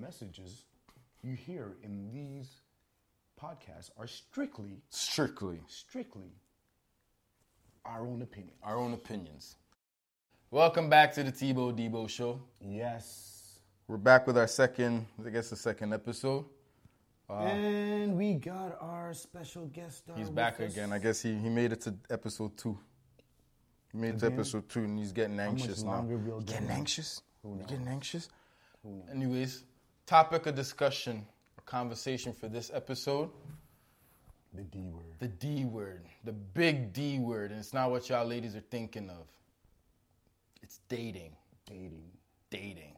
messages you hear in these podcasts are strictly, Strictly strictly our own opinion. our own opinions. Welcome back to the Tebow Debo Show. Yes. We're back with our second, I guess, the second episode. Uh, and we got our special guest star. He's back us. again. I guess he, he made it to episode two. He made it to episode two, and he's getting anxious now. we'll get getting anxious? Getting anxious? Anyways, topic of discussion or conversation for this episode: The D word. the D word, the big D word, and it's not what y'all ladies are thinking of. It's dating, Dating. dating.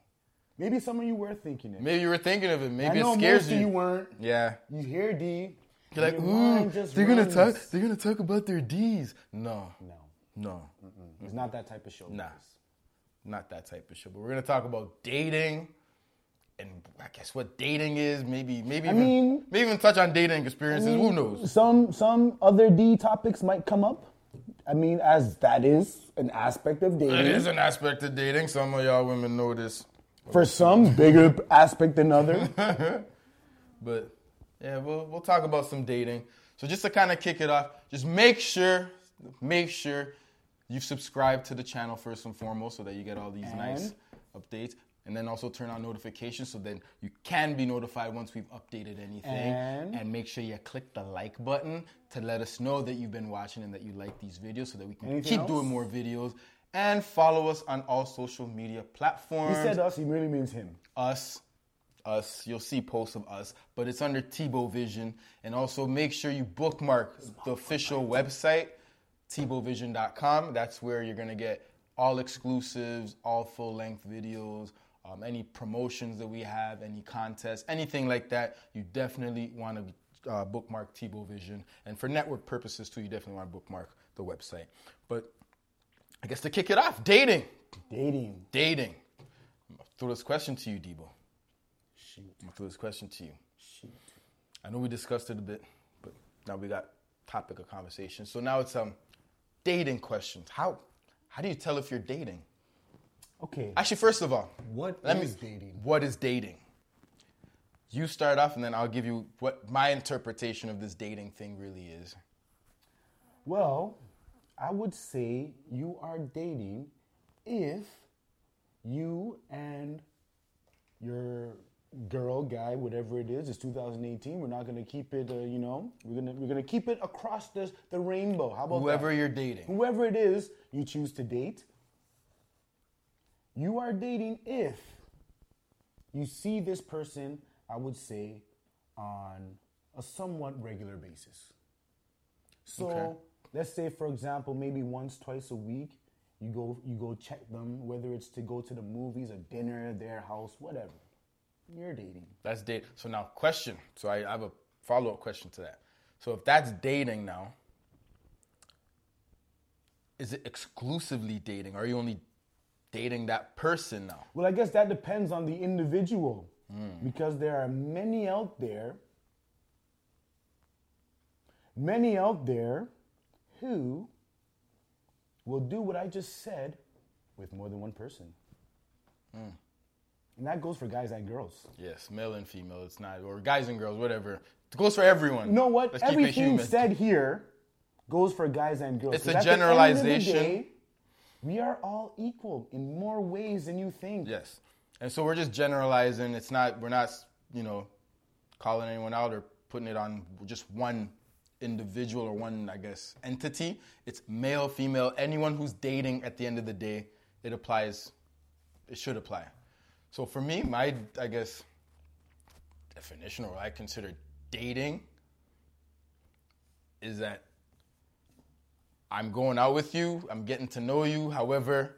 Maybe some of you were thinking it. Maybe you were thinking of it. Maybe it scares you. of you weren't. Yeah. You hear D. You're like, ooh, they're gonna talk. They're gonna talk about their D's. No, No, no, it's not that type of show. Nah. not that type of show. But we're gonna talk about dating, and I guess what dating is. Maybe, maybe, I even, mean- maybe even touch on dating experiences. Who knows? Some some other D topics might come up. I mean, as that is an aspect of dating. It is an aspect of dating. Some of y'all women know this, For some, bigger aspect than other. but yeah, we'll we'll talk about some dating. So just to kind of kick it off, just make sure, make sure you've subscribed to the channel first and foremost, so that you get all these nice updates. And then also turn on notifications so then you can be notified once we've updated anything. And- make sure you click the like button to let us know that you've been watching and that you like these videos so that we can Anything keep else? doing more videos. And follow us on all social media platforms. He said us, he really means him. us, us. You'll see posts of us, but it's under Tebow Vision. And also make sure you bookmark the official website, TebowVision.com. That's where you're gonna get all exclusives, all full length videos, um, any promotions that we have, any contests, anything like that. You definitely want to uh, bookmark Tebow Vision. And for network purposes too, you definitely want to bookmark the website. But I guess to kick it off, dating, Dating. dating. I'm gonna throw this question to you, Debo. Shoot. I'm gonna throw this question to you. Shoot. I know we discussed it a bit, but now we got topic of conversation. So now it's um dating questions. How how do you tell if you're dating? Okay. Actually, first of all, What let is me dating? What is dating? You start off, and then I'll give you what my interpretation of this dating thing really is. Well, I would say you are dating if you and your girl, guy, whatever it is, it's 2018. We're not gonna keep it, uh, you know, we're gonna we're gonna keep it across the the rainbow. How about Whoever that? you're dating. whoever it is you choose to date, you are dating if you see this person, I would say, on a somewhat regular basis. So Okay. let's say, for example, maybe once, twice a week, you go you go check them, whether it's to go to the movies, a dinner, their house, whatever. You're dating. That's date. So now, question. So I, I have a follow up question to that. So if that's dating now, is it exclusively dating? Are you only dating that person now? Well, I guess that depends on the individual because there are many out there, many out there who will do what I just said with more than one person. And that goes for guys and girls. Yes, male and female. It's not, or guys and girls, whatever. It goes for everyone. You know what? Let's Everything said here goes for guys and girls. It's a 'Cause at the end of the generalization. We are all equal in more ways than you think. Yes. And so we're just generalizing. It's not, we're not, you know, calling anyone out or putting it on just one individual or one, I guess, entity. It's male, female, anyone who's dating at the end of the day, it applies, it should apply. So for me, my, I guess, definition or I consider dating is that I'm going out with you, I'm getting to know you, however,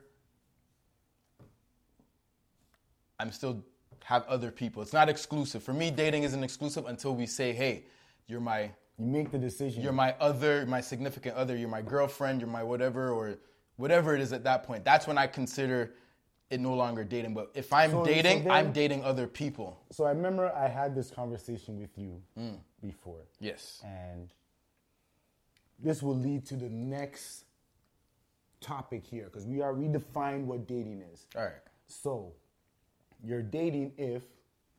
I'm still have other people. It's not exclusive. For me, dating isn't exclusive until we say, hey, you're my You make the decision. you're my other, my significant other, you're my girlfriend, you're my whatever, or whatever it is at that point. That's when I consider it no longer dating. But if I'm So- so dating, then- I'm dating other people. so I remember I had this conversation with you Mm. before. Yes. And this will lead to the next topic here because we are redefined what dating is. All right. So, you're dating if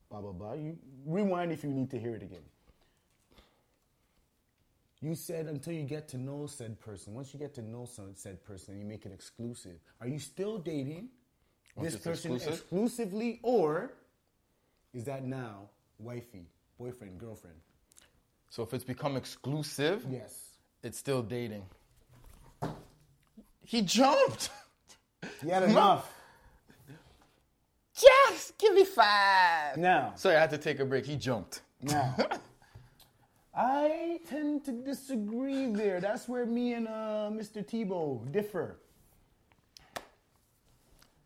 blah blah blah. You rewind if you need to hear it again. You said until you get to know said person. Once you get to know some said person, you make it exclusive. Are you still dating Once this person exclusive? exclusively, or is that now wifey, boyfriend, girlfriend? So if it's become exclusive, Yes. It's still dating. He jumped. He had enough. Just give me five. Now, Sorry, I had to take a break. He jumped. now, I tend to disagree there. That's where me and uh, Mr. Tebow differ.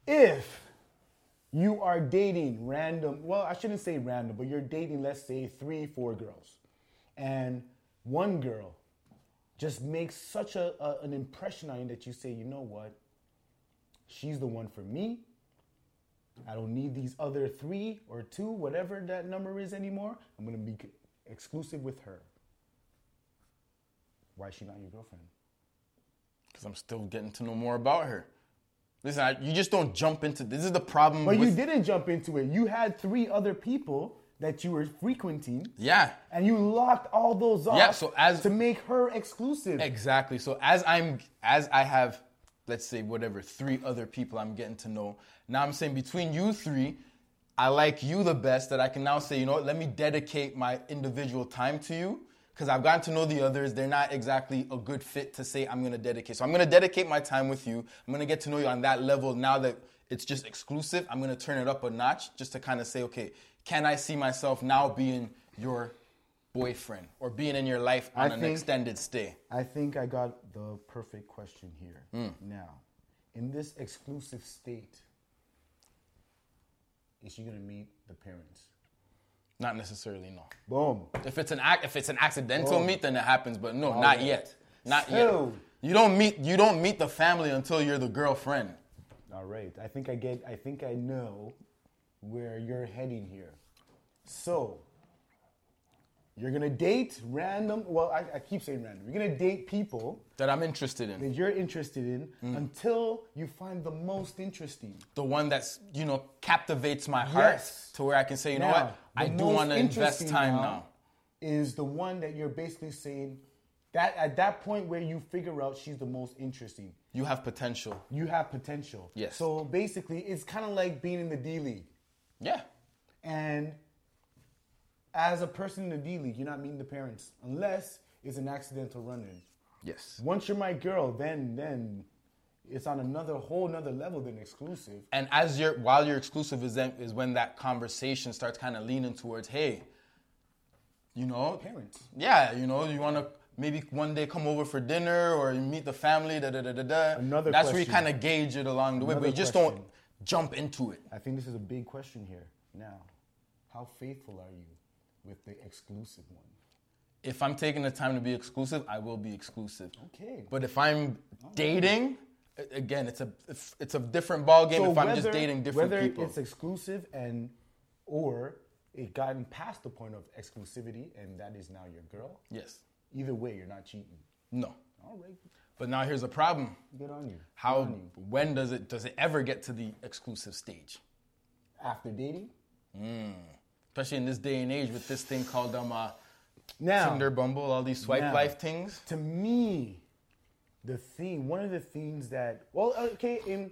If you are dating random, well, I shouldn't say random, but you're dating, let's say, three, four girls, and one girl just makes such a, a- an impression on you that you say, you know what, she's the one for me. I don't need these other three or two, whatever that number is anymore. I'm gonna be exclusive with her. Why is she not your girlfriend? Because I'm still getting to know more about her. Listen, I, you just don't jump into this. Is the problem But with you didn't jump into it. You had three other people that you were frequenting, yeah. and you locked all those off Yeah, so as- to make her exclusive. Exactly. So as I'm as I have let's say whatever three other people I'm getting to know. Now I'm saying between you three, I like you the best that I can now say, you know what, let me dedicate my individual time to you because I've gotten to know the others. They're not exactly a good fit to say I'm going to dedicate. So I'm going to dedicate my time with you. I'm going to get to know you on that level now that it's just exclusive. I'm going to turn it up a notch just to kind of say, okay, can I see myself now being your boyfriend or being in your life on I an think- extended stay? I think I got the perfect question here. Hmm. Now, in this exclusive state, is she gonna meet the parents? Not necessarily, no. Boom. If it's an ac- if it's an accidental Oh. meet, then it happens. But no, All not right. yet. Not So- yet. You don't meet you don't meet the family until you're the girlfriend. All right. I think I get. I think I know where you're heading here. So you're gonna date random. Well, I, I keep saying random. You're gonna date people That I'm interested in. that you're interested in Mm. until you find the most interesting. The one that's you know captivates my heart Yes. to where I can say, you know what, I do want to invest time now. Is the one that you're basically saying that at that point where you figure out she's the most interesting, You have potential. you have potential. Yes. So basically, it's kind of like being in the D League. Yeah. And as a person in the D League, you're not meeting the parents unless it's an accidental run-in. Yes. Once you're my girl, then then it's on another whole another level than exclusive. And as you're while you're exclusive is then is when that conversation starts kind of leaning towards, hey, you know, Parents. Yeah, you know, you want to maybe one day come over for dinner or you meet the family. Da da da da da. Another That's where you kind of gauge it along the way, but you just question. don't jump into it. I think this is a big question here. Now, how faithful are you with the exclusive one? If I'm taking the time to be exclusive, I will be exclusive. Okay. But if I'm dating, again, it's a it's a different ball game. if I'm just dating different whether people. it's exclusive and or it gotten past the point of exclusivity and that is now your girl, yes. either way, you're not cheating. No. All right, But now here's a problem. good on you. How on you. when does it does it ever get to the exclusive stage? after dating? Especially in this day and age with this thing called um uh, Now, Tinder, Bumble, all these swipe Now. life things. to me, the theme, one of the themes that, well, okay, in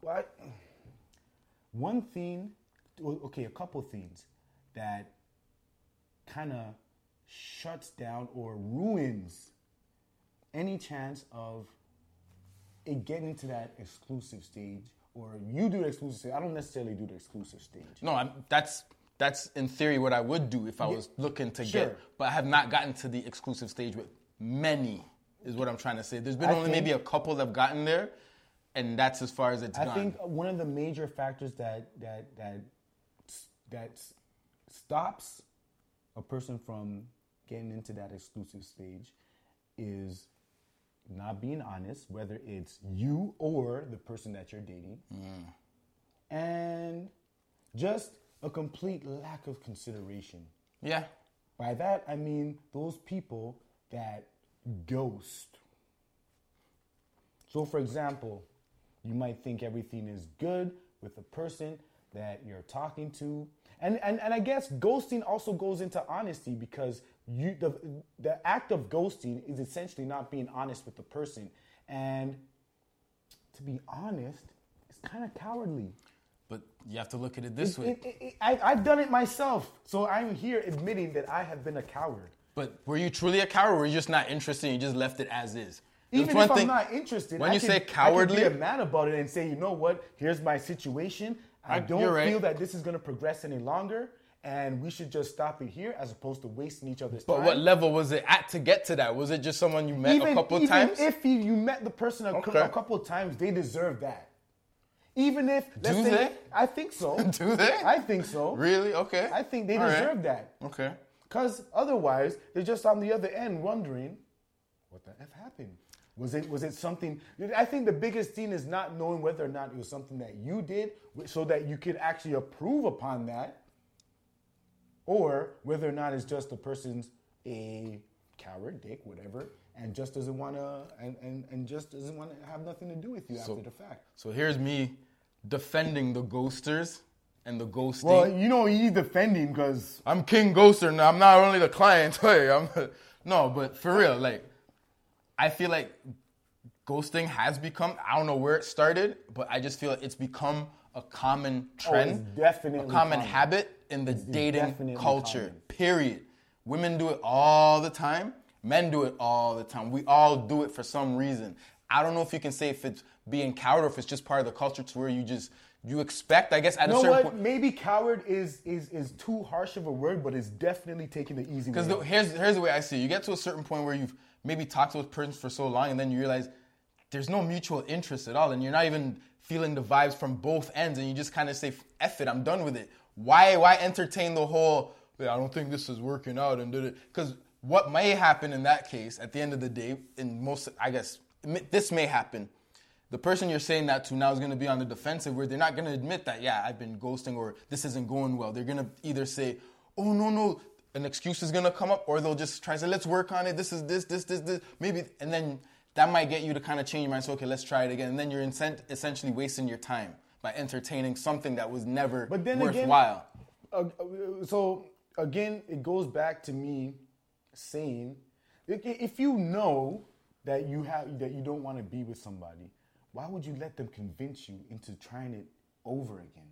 what one theme, okay, a couple themes that kind of shuts down or ruins any chance of it getting to that exclusive stage, or you do the exclusive stage. I don't necessarily do the exclusive stage. No, I'm, that's that's in theory what I would do if I was looking to Sure. get, but I have not gotten to the exclusive stage with many. Is what I'm trying to say. There's been I only think- maybe a couple that have gotten there, and that's as far as it's I gone. I think one of the major factors that that that that stops a person from getting into that exclusive stage is not being honest, whether it's you or the person that you're dating, mm. and just a complete lack of consideration. yeah, By that, I mean those people that ghost. So, for example, you might think everything is good with the person that you're talking to, And, and and I guess ghosting also goes into honesty because you the the act of ghosting is essentially not being honest with the person. And to be honest, it's kind of cowardly. But you have to look at it this way. It- it- it- I, I've done it myself, so I'm here admitting that I have been a coward. But were you truly a coward, or were you just not interested? and You just left it as is. Even if I'm not interested, when I you could- say I cowardly, be a man about it and say, you know what? Here's my situation. I I- don't right. feel that this is going to progress any longer, and we should just stop it here, as opposed to wasting each other's but time. But what level was it at to get to that? Was it just someone you met a couple of even times? if you, you met the person a, Okay. a couple of times, they deserve that. Even if let's Do say, they? I think so. Do they? I think so. really? Okay. I think they All right. deserve that. Okay. Because otherwise, they're just on the other end wondering, what the f happened? Was it was it something? I think the biggest thing is not knowing whether or not it was something that you did, so that you could actually approve upon that, or whether or not it's just the person's a coward, dick, whatever, and just doesn't want to, and, and, and just doesn't want to have nothing to do with you So- after the fact. So here's me defending the ghosters and the ghosting. Well, you know he's defending because I'm King Ghoster now. I'm not only the client. Hey, I'm no, but for real, like I feel like ghosting has become. I don't know where it started, but I just feel like it's become a common oh, trend, Oh, definitely a common common. habit in the dating culture. common. Period. Women do it all the time. Men do it all the time. We all do it for some reason. I don't know if you can say if it's being coward or if it's just part of the culture to where you just you expect. I guess at You a know certain what? point. Maybe coward is is is too harsh of a word, but it's definitely taking the easy way. Because here's here's the way I see it. You get to a certain point where you've maybe talked to a person for so long, and then you realize there's no mutual interest at all, and you're not even feeling the vibes from both ends, and you just kind of say, "F it, I'm done with it." Why why entertain the whole? "Yeah, I don't think this is working out, and did it because what may happen in that case at the end of the day, in most I guess this may happen. The person you're saying that to now is going to be on the defensive where they're not going to admit that, yeah, I've been ghosting or this isn't going well. They're going to either say, oh, no, no, an excuse is going to come up, or they'll just try to say, let's work on it. This is this, this, this, this. Maybe, and then that might get you to kind of change your mind. So, okay, let's try it again. And then you're incent- essentially wasting your time by entertaining something that was never But then again- worthwhile. Uh, uh, so again, it goes back to me saying, if you know that you have that you don't want to be with somebody, why would you let them convince you into trying it over again?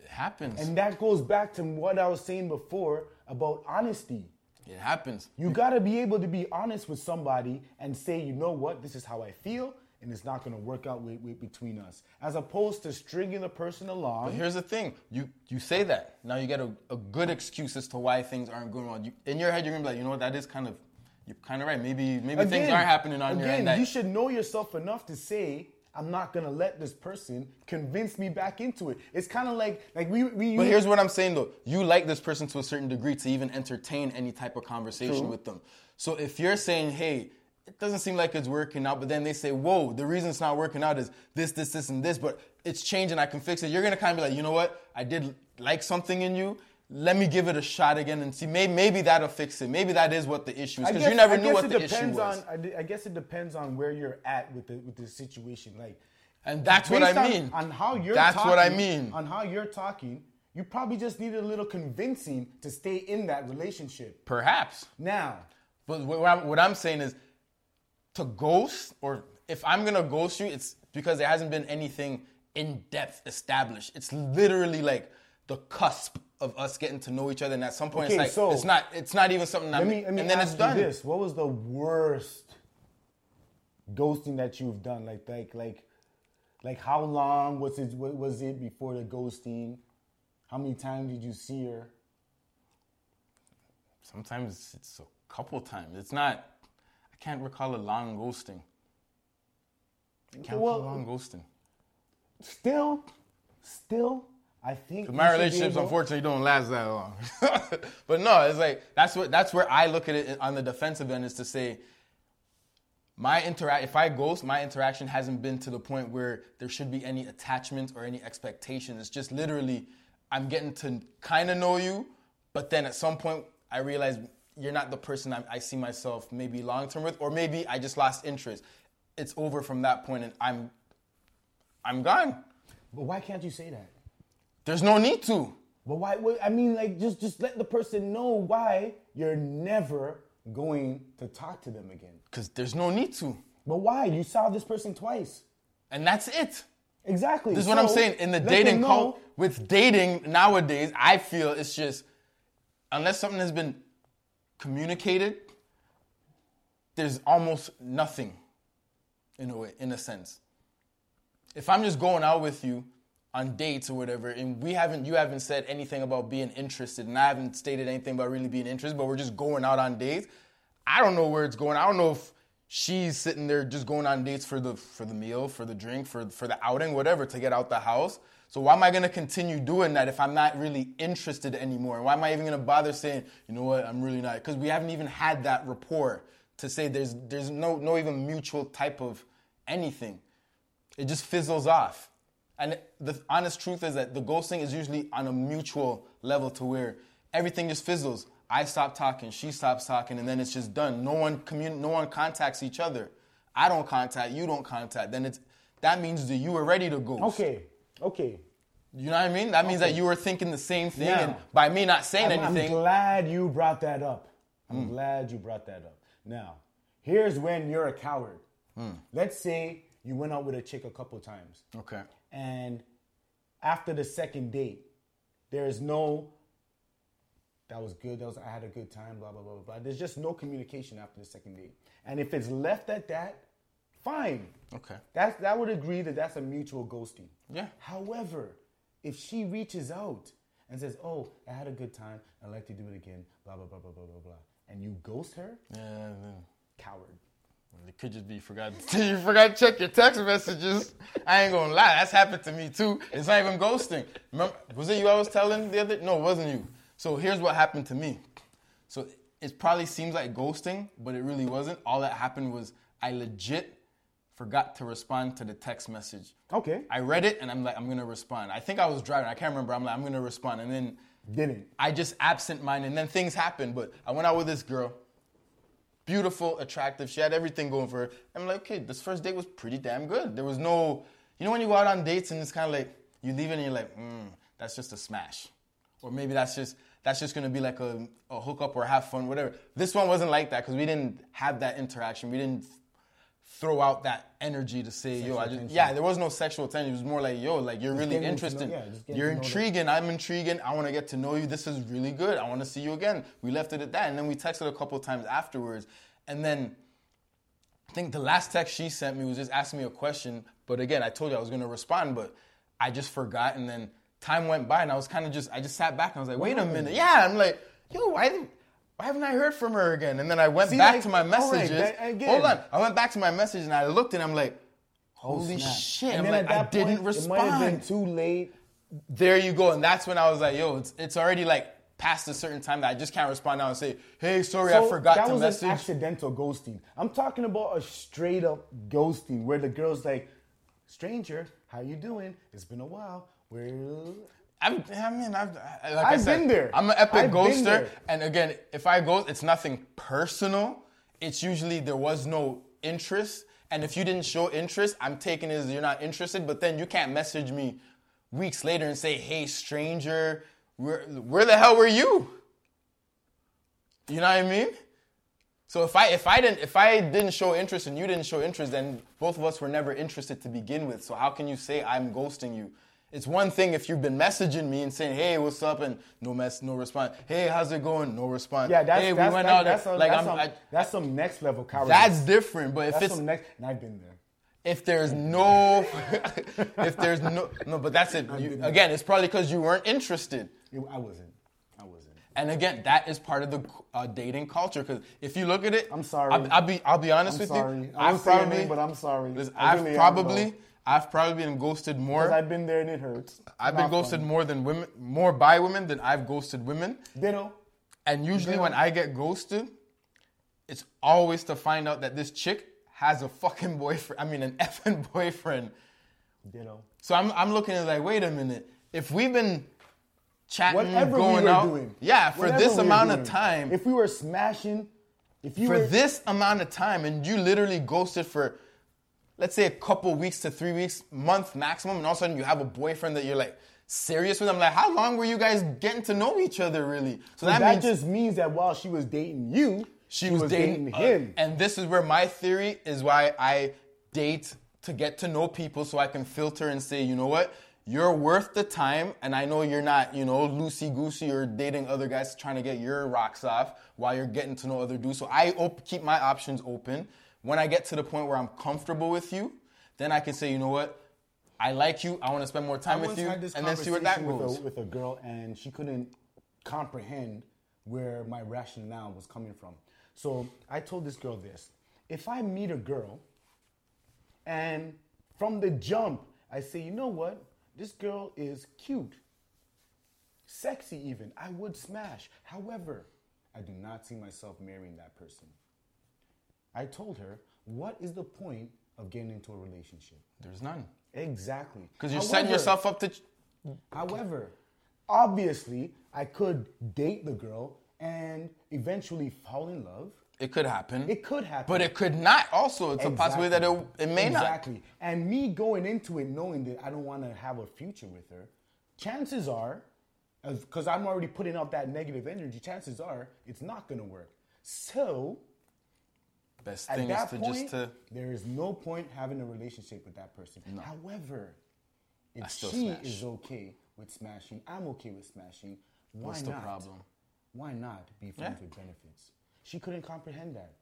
it happens. And that goes back to what I was saying before about honesty. it happens. You got to be able to be honest with somebody and say, you know what, this is how I feel, and it's not going to work out with, with, between us. As opposed to stringing the person along. But here's the thing: you you say that now you get a, a good excuse as to why things aren't going well. You, in your head, you're gonna be like, you know what, that is kind of you're kind of right. Maybe maybe things aren't happening on again, your end. That, you should know yourself enough to say, I'm not gonna let this person convince me back into it. It's kind of like like we we. but here's what I'm saying though: you like this person to a certain degree to even entertain any type of conversation True. with them. So if you're saying, hey. It doesn't seem like it's working out, but then they say, "Whoa, the reason it's not working out is this, this, this, and this." But it's changing. I can fix it. You're gonna kind of be like, "You know what? I did like something in you. Let me give it a shot again and see. Maybe, maybe that'll fix it. Maybe that is what the issue is because you never I knew what the issue was." On, I guess it depends on where you're at with the with the situation. Like, And that's what I based on- mean. On, how you're That's talking, what I mean. On how you're talking, you probably just needed a little convincing to stay in that relationship. Perhaps. Now, But what I'm, what I'm saying is to ghost, or if I'm to ghost you, it's because there hasn't been anything in depth established. It's literally like the cusp of us getting to know each other. And at some point, Okay, it's like, so- it's not, it's not even something that, let me let me and then it's done. this: What was the worst ghosting that you've done? Like like like like how long was it was it before the ghosting? How many times did you see her? Sometimes it's a couple times. It's not, I can't recall a long ghosting. I can't Well- recall a long ghosting. Still, still, I think My you should be relationships, unfortunately, don't last that long. but no, it's like that's what that's where I look at it on the defensive end is to say my interact if I ghost, my interaction hasn't been to the point where there should be any attachment or any expectation. It's just literally I'm getting to kind of know you, but then at some point I realize you're not the person I, I see myself maybe long term with, or maybe I just lost interest. It's over from that point, and I'm I'm gone. But why can't you say that? There's no need to. But why? I mean, like, just just let the person know why you're never going to talk to them again. Because there's no need to. But why? You saw this person twice. And that's it. Exactly. This is what I'm saying. In the dating cult, with dating nowadays, I feel it's just unless something has been communicated, there's almost nothing in a way, in a sense. If I'm just going out with you on dates or whatever, and we haven't, you haven't said anything about being interested, and I haven't stated anything about really being interested, but we're just going out on dates. I don't know where it's going. I don't know if she's sitting there just going on dates for the for the meal, for the drink, for for the outing, whatever, to get out the house. So why am I gonna continue doing that if I'm not really interested anymore? Why am I even gonna bother saying, you know what, I'm really not? Because we haven't even had that rapport to say there's there's no no even mutual type of anything. It just fizzles off. And the honest truth is that the ghosting is usually on a mutual level to where everything just fizzles. I stop talking, she stops talking, and then it's just done. No one commun- no one contacts each other. I don't contact, you don't contact. Then it's that means that you were ready to ghost. Okay. Okay. You know what I mean? That means that you were thinking the same thing, Now, and by me not saying I'm, I'm glad you brought that up. I'm Hmm. glad you brought that up. Now, here's when you're a coward. Hmm. Let's say you went out with a chick a couple times. okay, and after the second date, there is no that was good, that was I had a good time, blah blah blah blah blah. There's just no communication after the second date. And if it's left at that, fine. okay, That's that would agree that that's a mutual ghosting. Yeah. However, if she reaches out and says, "Oh, I had a good time. I'd like to do it again," blah blah blah blah blah blah blah, and you ghost her, yeah. yeah. coward. It could just be you forgot. you forgot to check your text messages. I ain't gonna lie, that's happened to me too. It's not even ghosting. Remember, was it you I was telling the other? No, it wasn't you. So here's what happened to me. So it probably seems like ghosting, but it really wasn't. All that happened was I legit forgot to respond to the text message. Okay. I read it and I'm like, I'm gonna respond. I think I was driving. I can't remember. I'm like, I'm gonna respond, and then Didn't. I just absent minded, and then things happened. But I went out with this girl, beautiful, attractive. She had everything going for her. I'm like, okay, this first date was pretty damn good. There was no, you know, when you go out on dates and it's kind of like you leave it and you're like, mm, that's just a smash, or maybe that's just that's just gonna be like a, a hookup or have fun, whatever. This one wasn't like that because we didn't have that interaction. We didn't throw out that energy to say, yo, I just, tension. yeah, there was no sexual tension. It was more like, yo, like you're really interesting. know- yeah, you're intriguing. I'm intriguing. I want to get to know you. This is really good. I want to see you again. We left it at that, and then we texted a couple times afterwards, and then I think the last text she sent me was just asking me a question. But again, I told you I was going to respond, but I just forgot, and then time went by, and I was kind of just, I just sat back and I was like, wait a minute, yeah. I'm like, yo, why? Why haven't I heard from her again? And then I went See, back like, to my all right, messages. that- again. Hold on. I went back to my message and I looked and I'm like, oh, holy Oh, shit. And I'm then like, I didn't respond. It might have been too late. there you go. And that's when I was like, yo, it's, it's already like past a certain time that I just can't respond now and say, hey, sorry, I So forgot that was an accidental ghosting. I'm talking about a straight up ghosting where the girl's like, "Stranger, how you doing? It's been a while. Where?" I'm, I mean, I've, I- like I I've said, been there. I'm an epic I've ghoster. And again, if I ghost, it's nothing personal. It's usually there was no interest. And if you didn't show interest, I'm taking it as you're not interested. But then you can't message me weeks later and say, hey, stranger, where, where the hell were you? You know what I mean? So if I if I didn't if I didn't show interest and you didn't show interest, then both of us were never interested to begin with. So how can you say I'm ghosting you? It's one thing if you've been messaging me and saying, "Hey, what's up?" and no mess, no response. Hey, how's it going? No response. Yeah, that's hey, that's, we went that- out. that's, some, like that's, I'm, some, I, that's some next level cowardice. that's different. But if That's it's some next. And I've been there. if there's no if there's no no, but that's it. You, again, it's probably because you weren't interested. I wasn't. I wasn't. And again, that is part of the uh, dating culture. Because if you look at it, I'm sorry. I'll, I'll be I'll be honest I'm with sorry. you. I'm sorry, but I'm sorry. listen, I really am, probably. I've probably been ghosted more. Because I've been there and it hurts. I've been ghosted more than women, more by women than I've ghosted women. Ditto. And usually Yeah. when I get ghosted, it's always to find out that this chick has a fucking boyfriend. I mean, an effing boyfriend. Ditto. So I'm I'm looking at it like, wait a minute. If we've been chatting, Whatever going we were out, doing. yeah, for this we amount doing. of time, If we were smashing, if you for were this amount of time and you literally ghosted for let's say a couple weeks to three weeks month maximum and all of a sudden you have a boyfriend that you're like serious with them. Like, how long were you guys getting to know each other, really? So that, that, means just means that while she was dating you, she was, dating, uh, him. and this is where my theory is why I date to get to know people so I can filter and say, you know what? You're worth the time, and I know you're not, you know, loosey goosey or dating other guys trying to get your rocks off while you're getting to know other dudes. So I op- keep my options open. When I get to the point where I'm comfortable with you, then I can say, you know what? I like you. I want to spend more time I with you, and then see where that goes. With a, with a girl, and she couldn't comprehend where my rationale was coming from. So I told this girl this: if I meet a girl, and from the jump I say, you know what, this girl is cute, sexy, even I would smash. However, I do not see myself marrying that person. I told her, what is the point of getting into a relationship? There's none. Exactly. Because you're setting yourself up to. However, obviously, I could date the girl and eventually fall in love. It could happen. It could happen. But it could not also. It's a possibility that it, it may not. Exactly. And me going into it knowing that I don't want to have a future with her, chances are, because I'm already putting out that negative energy, chances are it's not going to work. So, Best at thing is to point, just to. there is no point having a relationship with that person. However, if she smash. is okay with smashing, I'm okay with smashing. Why What's the problem? Why not be friends Yeah. with benefits? She couldn't comprehend that.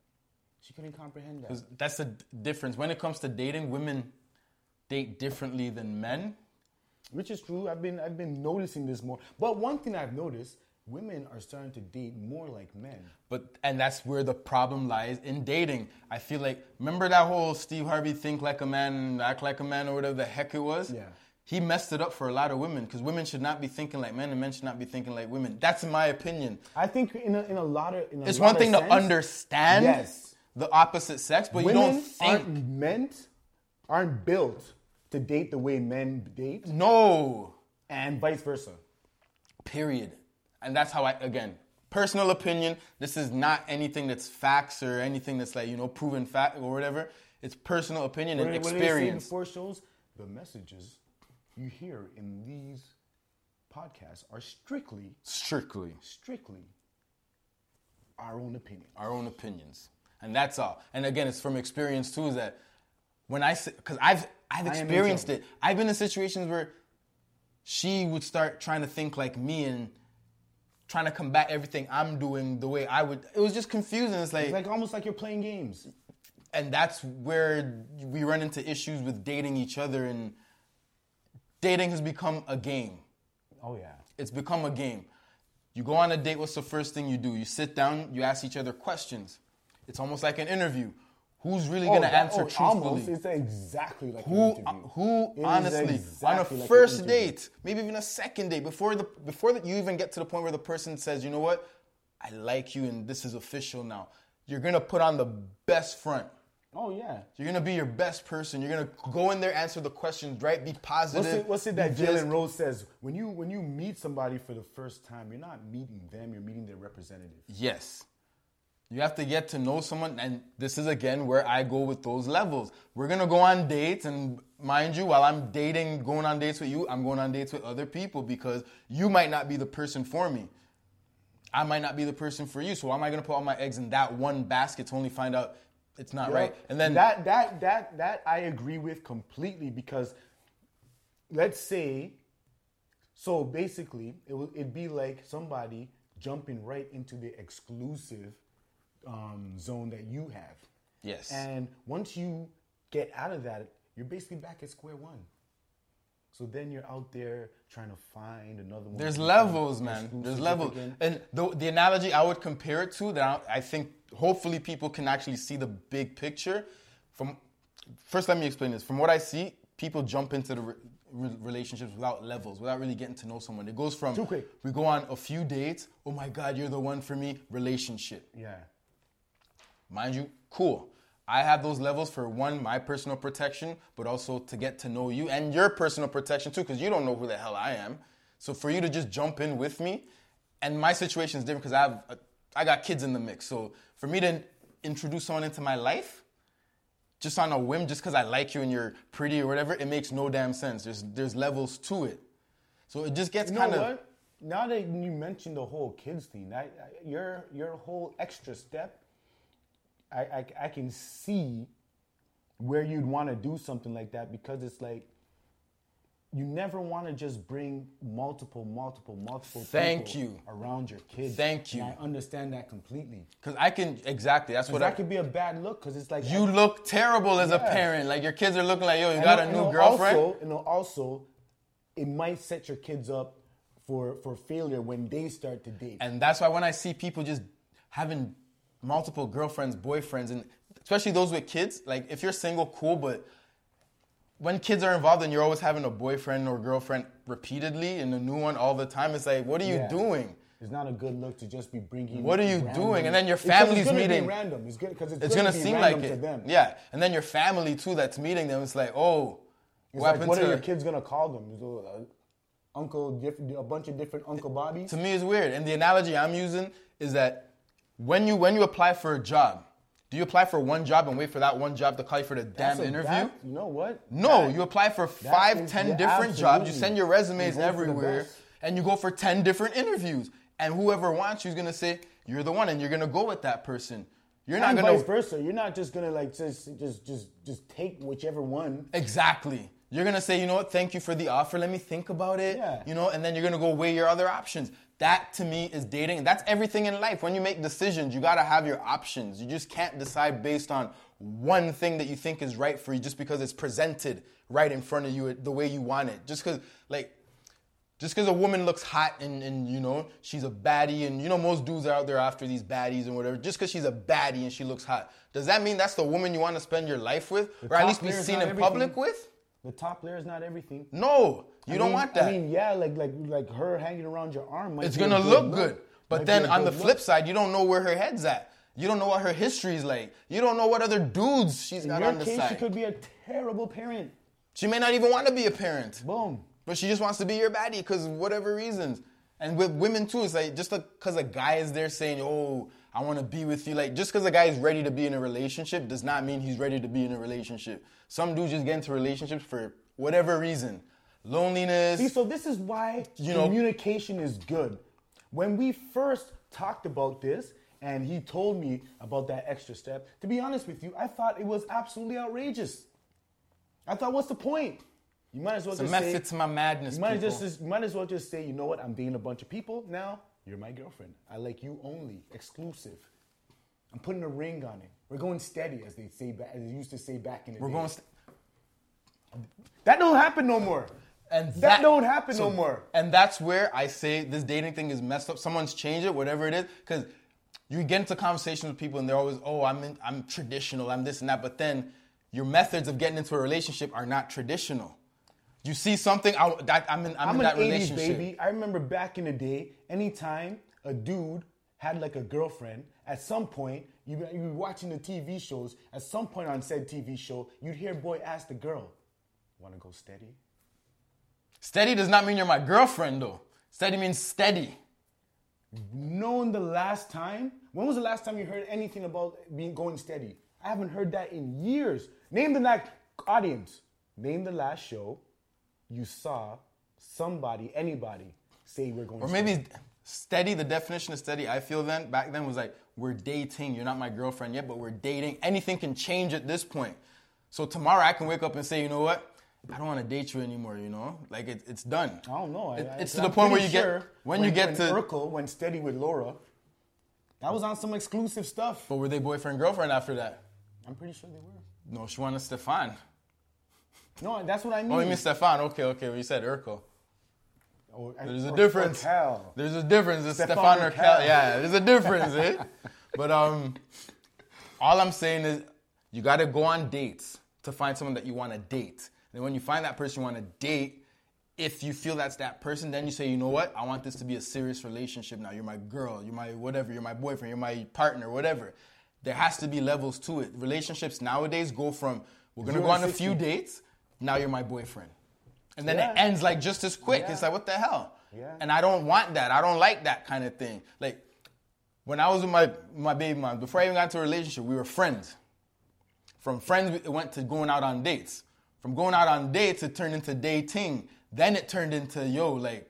She couldn't comprehend that. That's the difference. When it comes to dating, women date differently than men. Which is true. I've been I've been noticing this more. But one thing I've noticed, women are starting to date more like men. But and that's where the problem lies in dating. I feel like remember that whole Steve Harvey think like a man, act like a man, or whatever the heck it was. Yeah. He messed it up for a lot of women because women should not be thinking like men and men should not be thinking like women. That's my opinion. I think in a, in a lot of in a It's one thing to sense, understand Yes. the opposite sex, but women you don't think aren't meant aren't built to date the way men date, no. and vice versa. Period. And that's how I again personal opinion. This is not anything that's facts or anything that's like you know proven fact or whatever. It's personal opinion and What do they in experience. four shows? The messages you hear in these podcasts are strictly, Strictly strictly our own opinion. our own opinions, and that's all. And again, it's from experience too. Is that when I say because I've I've I am in experienced it. I've been in situations where she would start trying to think like me and trying to combat everything I'm doing the way I would. It was just confusing. It's like, It's like almost like you're playing games. and that's where we run into issues with dating each other and dating has become a game. Oh yeah. It's become a game. You go on a date, what's the first thing you do? You sit down, you ask each other questions. It's almost like an interview. Who's really gonna that- answer oh, truthfully? Almost, it's exactly like who, uh, who It honestly, on a like first date, maybe even a second date, before the before that you even get to the point where the person says, you know what, I like you and this is official now. You're gonna put on the best front. Oh yeah. You're gonna be your best person. You're gonna go in there, answer the questions right, be positive. What's it, what's it that. Jalen Rose says? When you when you meet somebody for the first time, you're not meeting them, you're meeting their representative. Yes. You have to get to know someone, and this is again where I go with those levels. We're gonna go on dates, and mind you, while I'm dating, going on dates with you, I'm going on dates with other people because you might not be the person for me. I might not be the person for you. So why am I gonna put all my eggs in that one basket to only find out it's not right? And then that that that that I agree with completely because let's say so basically it would it'd be like somebody jumping right into the exclusive um, zone that you have. Yes. And once you get out of that, you're basically back at square one. So then you're out there trying to find another one. There's levels, man. There's levels. again. And the, the analogy I would compare it to that I, I think hopefully people can actually see the big picture. From first, let me explain this. From what I see, people jump into the re- re- relationships without levels, without really getting to know someone. It goes from Too quick. we go on a few dates. Oh my God, you're the one for me. Relationship. Yeah. Mind you, cool. I have those levels for one, my personal protection, but also to get to know you and your personal protection too, because you don't know who the hell I am. So for you to just jump in with me, and my situation is different because I have, a, I got kids in the mix. So for me to introduce someone into my life, just on a whim, just because I like you and you're pretty or whatever, it makes no damn sense. There's there's levels to it. So it just gets You know kind of? Now that you mentioned the whole kids thing, I, I, uh, your your whole extra step, I, I I can see where you'd want to do something like that because it's like you never want to just bring multiple, multiple, multiple Thank people you. around your kids. Thank you. And I understand that completely. because I can exactly. That's what I. that could be a bad look because it's like You look terrible as a parent. Like your kids are looking like, yo, you And got it'll- a new girlfriend. Also, and it'll also, it might set your kids up for for failure when they start to date. And that's why when I see people just having multiple girlfriends, boyfriends, and especially those with kids, like if you're single, cool, but when kids are involved and you're always having a boyfriend or girlfriend repeatedly and a new one all the time, it's like, what are you Yeah. doing? It's not a good look to just be bringing. What are you random- doing? And then your family's it's meeting. Be random. It's good because it's, It's gonna, gonna seem like to it. them. Yeah. And then your family too that's meeting them, it's like, oh, It's what like, what are your kids gonna call them? Uncle, a bunch of different Uncle Bobbies. to me it's weird. And the analogy I'm using is that when you when you apply for a job, do you apply for one job and wait for that one job to call you for the damn a- interview? that- you know what? No, That- you apply for five, is- ten yeah, different jobs. You absolutely. send your resumes You go for the everywhere, best. and you go for ten different interviews. And whoever wants you is gonna say you're the one, and you're gonna go with that person. You're not and gonna vice versa. You're not just gonna like just just just just take whichever one. exactly. You're gonna say, you know what? Thank you for the offer. Let me think about it. Yeah. You know, and then you're gonna go weigh your other options. That to me is dating. That's everything in life. When you make decisions, you gotta have your options. You just can't decide based on one thing that you think is right for you just because it's presented right in front of you the way you want it. Just because, like, just because a woman looks hot and, and you know she's a baddie and you know most dudes are out there after these baddies and whatever just because she's a baddie and she looks hot does that mean that's the woman you want to spend your life with or at least be seen in public with The top layer is not everything. no you I don't mean- want that I mean, yeah, like like like her hanging around your arm. Might it's gonna good look good but Might then on the good flip side you don't know where her head's at you don't know what her history is like you don't know what other dudes she's in got your on the case, side she could be a terrible parent. she may not even want to be a parent Boom. But she just wants to be your baddie because whatever reasons. And with women too, it's like just because a guy is there saying, "Oh, I want to be with you," like just because a guy is ready to be in a relationship does not mean he's ready to be in a relationship. Some dudes just get into relationships for whatever reason, loneliness. See, so this is why You know- communication is good. When we first talked about this, and he told me about that extra step, to be honest with you, I thought it was absolutely outrageous. I thought, what's the point? You might as well it's a just method say, to my madness. you might, just, just- you might as well just say, you know what? I'm dating a bunch of people now. You're my girlfriend. I like you only, exclusive. I'm putting a ring on it. We're going steady, as they say, as they used to say back in the We're day. going. St- that don't happen no more. And That don't happen no more. And that's where I say this dating thing is messed up. Someone's changed it, whatever it is, because you get into conversations with people and they're always, oh, I'm in, I'm traditional, I'm this and that, but then your methods of getting into a relationship are not traditional. You see something, I, that, I'm in, I'm, I'm in an that 80s relationship. baby. I remember back in the day, anytime a dude had like a girlfriend, at some point, you you were watching the TV shows, at some point on said TV show, you'd hear boy ask the girl, wanna go steady? Steady does not mean you're my girlfriend, though. Steady means steady. Known the last time, when was the last time you heard anything about being going steady? I haven't heard that in years. Name the last audience. Name the last show you saw somebody, anybody say we're going Or steady. maybe steady, the definition of steady, I feel then, back then was like, we're dating. You're not my girlfriend yet, but we're dating. Anything can change at this point. So tomorrow I can wake up and say, you know what? I don't want to date you anymore, you know? Like, it, it's done. I don't know. I- It- I- it's to I'm the point where you sure get, when, you get when to, Urkel went steady with Laura, that was on some exclusive stuff. but were they boyfriend, girlfriend after that? I'm pretty sure they were. No, she wanted Stefan. No, that's what I mean. Oh, you mean Stefan? Okay, okay. Well, you said Urkel. Or- There's a or- difference. or Cal. There's a difference. It's Stefan Stefan or. Cal. Yeah, there's a difference, eh? But um, all I'm saying is you got to go on dates to find someone that you want to date. And when you find that person you want to date, if you feel that's that person, then you say, you know what? I want this to be a serious relationship now. You're my girl. You're my whatever. You're my boyfriend. You're my partner. Whatever. There has to be levels to it. Relationships nowadays go from we're gonna go on a few dates. Now you're my boyfriend. And then it ends like just as quick. Yeah. It's like what the hell? Yeah. And I don't want that. I don't like that kind of thing. Like when I was with my my baby mom, before I even got into a relationship, we were friends. From friends, it went to going out on dates. From going out on dates, it turned into dating. then it turned into yo, like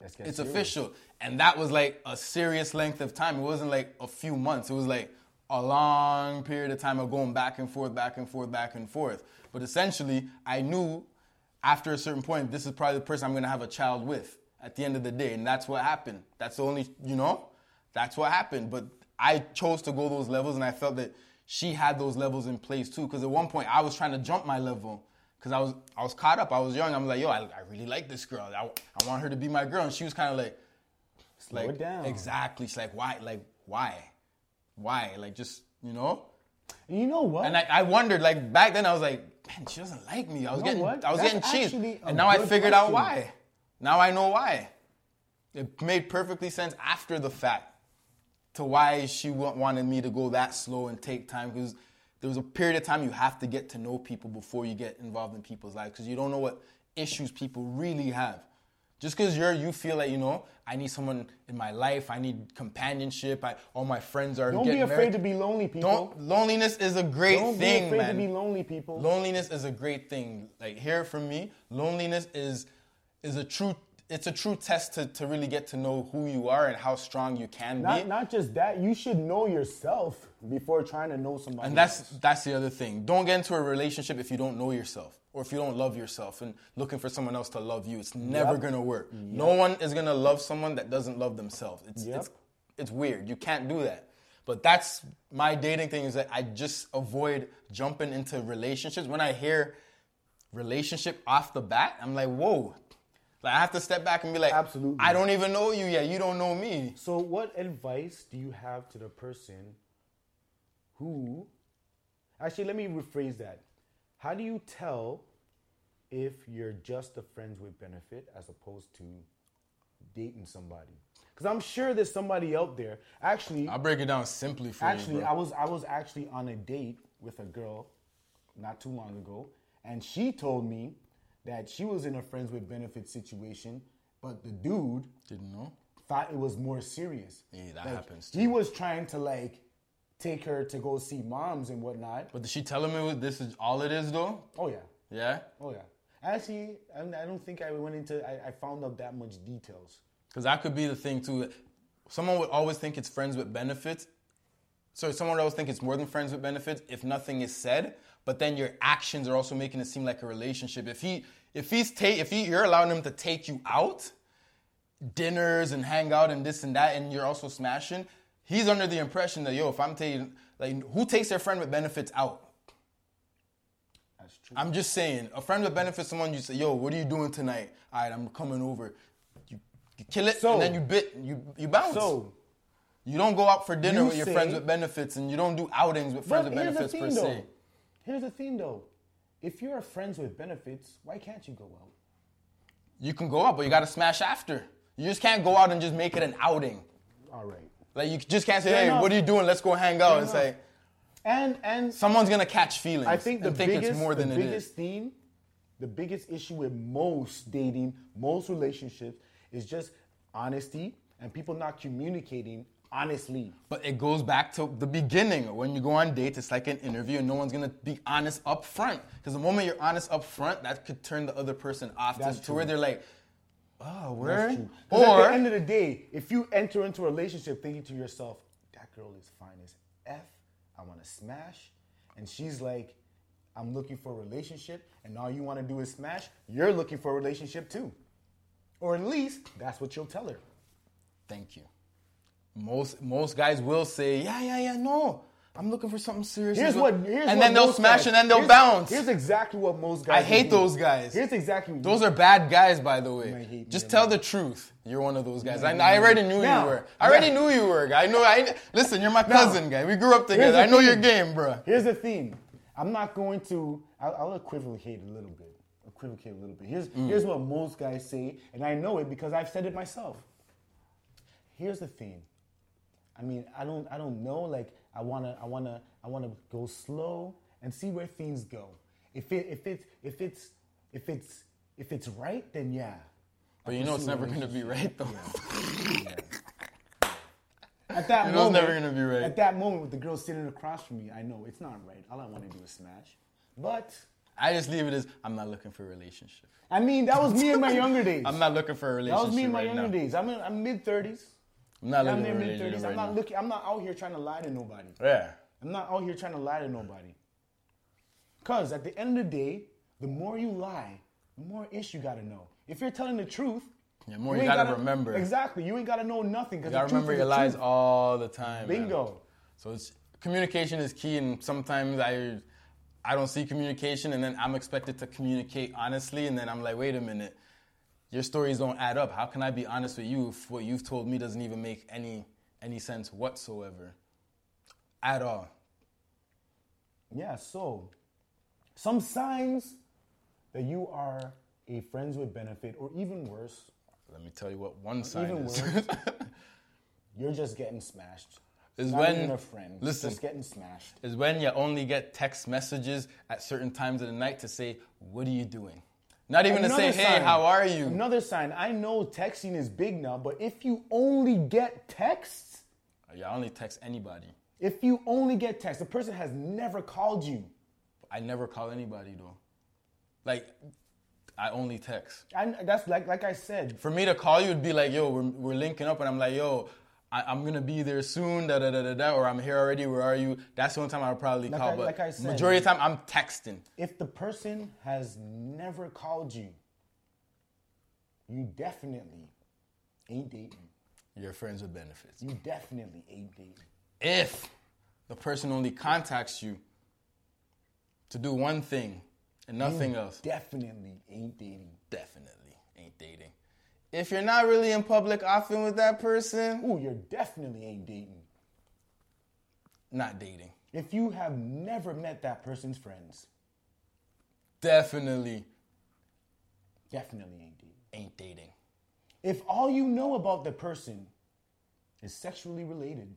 it's serious. official. And that was like a serious length of time. It wasn't like a few months. It was like a long period of time of going back and forth, back and forth, back and forth. But essentially, I knew after a certain point, this is probably the person I'm gonna have a child with at the end of the day. And that's what happened. That's the only, you know, that's what happened. But I chose to go those levels and I felt that she had those levels in place too. Because at one point I was trying to jump my level. Cause I was I was caught up. I was young. I'm like, yo, I, I really like this girl. I, I want her to be my girl. And she was kind of like, Slow like it down. exactly. She's like, why? Like why? Why? Like just you know. And you know what? And I, I wondered like back then I was like, man, she doesn't like me. I was know getting what? I was That's getting a And now I figured out why. Now I know why. It made perfectly sense after the fact to why she wanted me to go that slow and take time because there was a period of time you have to get to know people before you get involved in people's lives because you don't know what issues people really have. Just because you're you feel like you know I need someone in my life, I need companionship. I all my friends are Don't be afraid married. to be lonely, people. Don't loneliness is a great Don't thing, be afraid man. to be lonely, people. Loneliness is a great thing. Like hear it from me, loneliness is is a true it's a true test to, to really get to know who you are and how strong you can not, be. not just that, you should know yourself before trying to know somebody. and that's else. that's the other thing. Don't get into a relationship if you don't know yourself or if you don't love yourself and looking for someone else to love you. It's never Yep. gonna work. No one is gonna love someone that doesn't love themselves. It's Yep. it's it's weird. You can't do that. But that's my dating thing is that I just avoid jumping into relationships. When I hear relationship off the bat, I'm like, whoa. Like I have to step back and be like, Absolutely. I don't even know you yet. You don't know me. So, what advice do you have to the person who. Actually, let me rephrase that. How do you tell if you're just a friends with benefit as opposed to dating somebody? Because I'm sure there's somebody out there. Actually, I'll break it down simply for actually, you. Actually, I was I was actually on a date with a girl not too long ago, and she told me that she was in a friends with benefits situation, but the dude Didn't know. thought it was more serious. Yeah, that Like, happens He was trying to like take her to go see moms and whatnot. But did she tell him it was, this is all it is though? Oh yeah, Yeah? oh yeah. Actually, I I don't think I went into. I, I found out that much details. Because that could be the thing too. Someone would always think it's friends with benefits. So someone else always think it's more than friends with benefits if nothing is said. But then your actions are also making it seem like a relationship. If he, if he's ta- if he, you're allowing him to take you out, dinners and hang out and this and that, and you're also smashing, he's under the impression that yo, if I'm taking, like, who takes their friend with benefits out? That's true. I'm just saying, a friend with benefits, someone you say, yo, what are you doing tonight? All right, I'm coming over. You, you kill it, So- and then you bit, you you bounce. So, you don't go out for dinner You with your say- friends with benefits, and you don't do outings with friends with benefits per though. se. Here's the thing though. If you're friends with benefits, why can't you go out? You can go out, but you got to smash after. You just can't go out and just make it an outing. All right. Like you just can't say, Fair hey, enough. what are you doing? Let's go hang out. Fair enough. like And and someone's gonna catch feelings. I think the and think biggest, it's more than the biggest theme, the biggest issue with most dating, most relationships is just honesty and people not communicating honestly. But it goes back to the beginning. When you go on dates, it's like an interview, and no one's gonna be honest up front. Because the moment you're honest up front, that could turn the other person off to, to where they're like, oh, where? 'Cause at the end of the day, if you enter into a relationship thinking to yourself, that girl is fine as F, I want to smash, and she's like, I'm looking for a relationship, and all you want to do is smash, you're looking for a relationship too. Or at least that's what you'll tell her. thank you. Most most guys will say, yeah, yeah, yeah, no, I'm looking for something serious. Here's what, here's and what then they'll smash guys- and then they'll here's- bounce. Here's exactly what most guys. I hate do. those guys. Here's exactly Those are bad guys, by the way. might hate me Just tell not. the truth. You're one of those guys. I, I already knew Now, you were. I already yeah. knew you were. I know. I listen. You're my cousin, guy. We grew up together. I know your game, bro. Here's the thing. I'm not going to. I'll, I'll equivocate a little bit. Equivocate a little bit. Here's Mm. here's what most guys say, and I know it because I've said it myself. Here's the thing. I mean, I don't I don't know. Like I wanna I wanna I wanna go slow and see where things go. If it if it's if it's if it's if it's right, then yeah. But you know it's never gonna be right though. At that You know it's moment, never gonna be right. At that moment, with the girl sitting across from me, I know it's not right. All I want to do is smash. But I just leave it as I'm not looking for a relationship. I mean, that was me in my younger days. I'm not looking for a relationship. that was me in my right younger now. days. I'm in, I'm mid thirties. I'm not I'm in mid thirties. I'm not looking. I'm not out here trying to lie to nobody. Yeah. I'm not out here trying to lie to nobody. Cause at the end of the day, the more you lie, the more ish you gotta know. If you're telling the truth, The more you, ain't gotta, remember. Exactly. You ain't gotta know nothing. Cause You gotta remember your lies truth. all the time. man. Bingo. So it's communication is key, and sometimes I I don't see communication, and then I'm expected to communicate honestly, and then I'm like, wait a minute, your stories don't add up. How can I be honest with you if what you've told me doesn't even make any any sense whatsoever, at all? Yeah, so some signs that you are a friends with benefit, or even worse, Let me tell you what one sign even is. worse, you're just getting smashed. Is Not when- a friend. listen. just getting smashed. is when you only get text messages at certain times of the night to say, "What are you doing?" Not even to say, Another "Hey, sign- how are you?" Another sign. I know texting is big now, but if you only get texts, Yeah, I only text anybody. if you only get texts, the person has never called you. I never call anybody though. Like, I only text. I, that's like like I said. For me to call you would be like, yo, we're, we're linking up, and I'm like, yo, I, I'm gonna be there soon, da da da da da, or I'm here already. Where are you? That's the only time I would probably Like call. I- but like I said- majority of the time, I'm texting. If the person has never called you, you definitely ain't dating. You're friends with benefits. You definitely ain't dating. If the person only contacts you to do one thing and nothing else, Definitely ain't dating. definitely ain't dating. If you're not really in public often with that person, Ooh, you're definitely ain't dating. not dating. If you have never met that person's friends, Definitely definitely ain't dating. ain't dating. If all you know about the person is sexually related,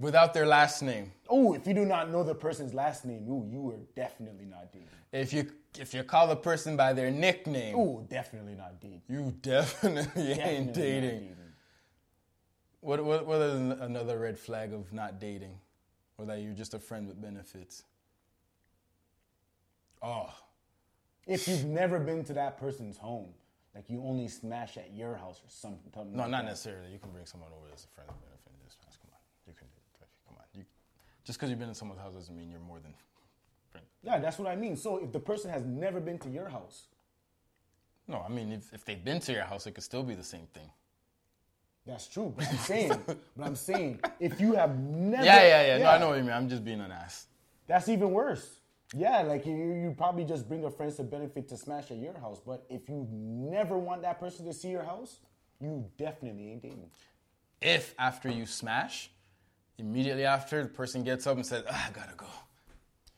Without their last name. oh, if you do not know the person's last name, ooh, you are definitely not dating. If you if you call the person by their nickname, Ooh, definitely not dating. you definitely ain't not dating. What, what what is another red flag of not dating, or that you're just a friend with benefits? Oh, If you've never been to that person's home, like you only smash at your house or something. no, like not that. necessarily. You can bring someone over as a friend with benefits. Just come on, you can come on. You, just because you've been in someone's house doesn't mean you're more than friend. Yeah, that's what I mean. So if the person has never been to your house, No, I mean if, if they've been to your house, it could still be the same thing. that's true. But I'm saying, but I'm saying, if you have never, Yeah, yeah, yeah. No, I know what you mean. I'm just being an ass. That's even worse. Yeah, like you, you probably just bring a friends to benefit to smash at your house. But if you never want that person to see your house, you definitely ain't dating. If after you smash, immediately after the person gets up and says, ah, "I gotta go,"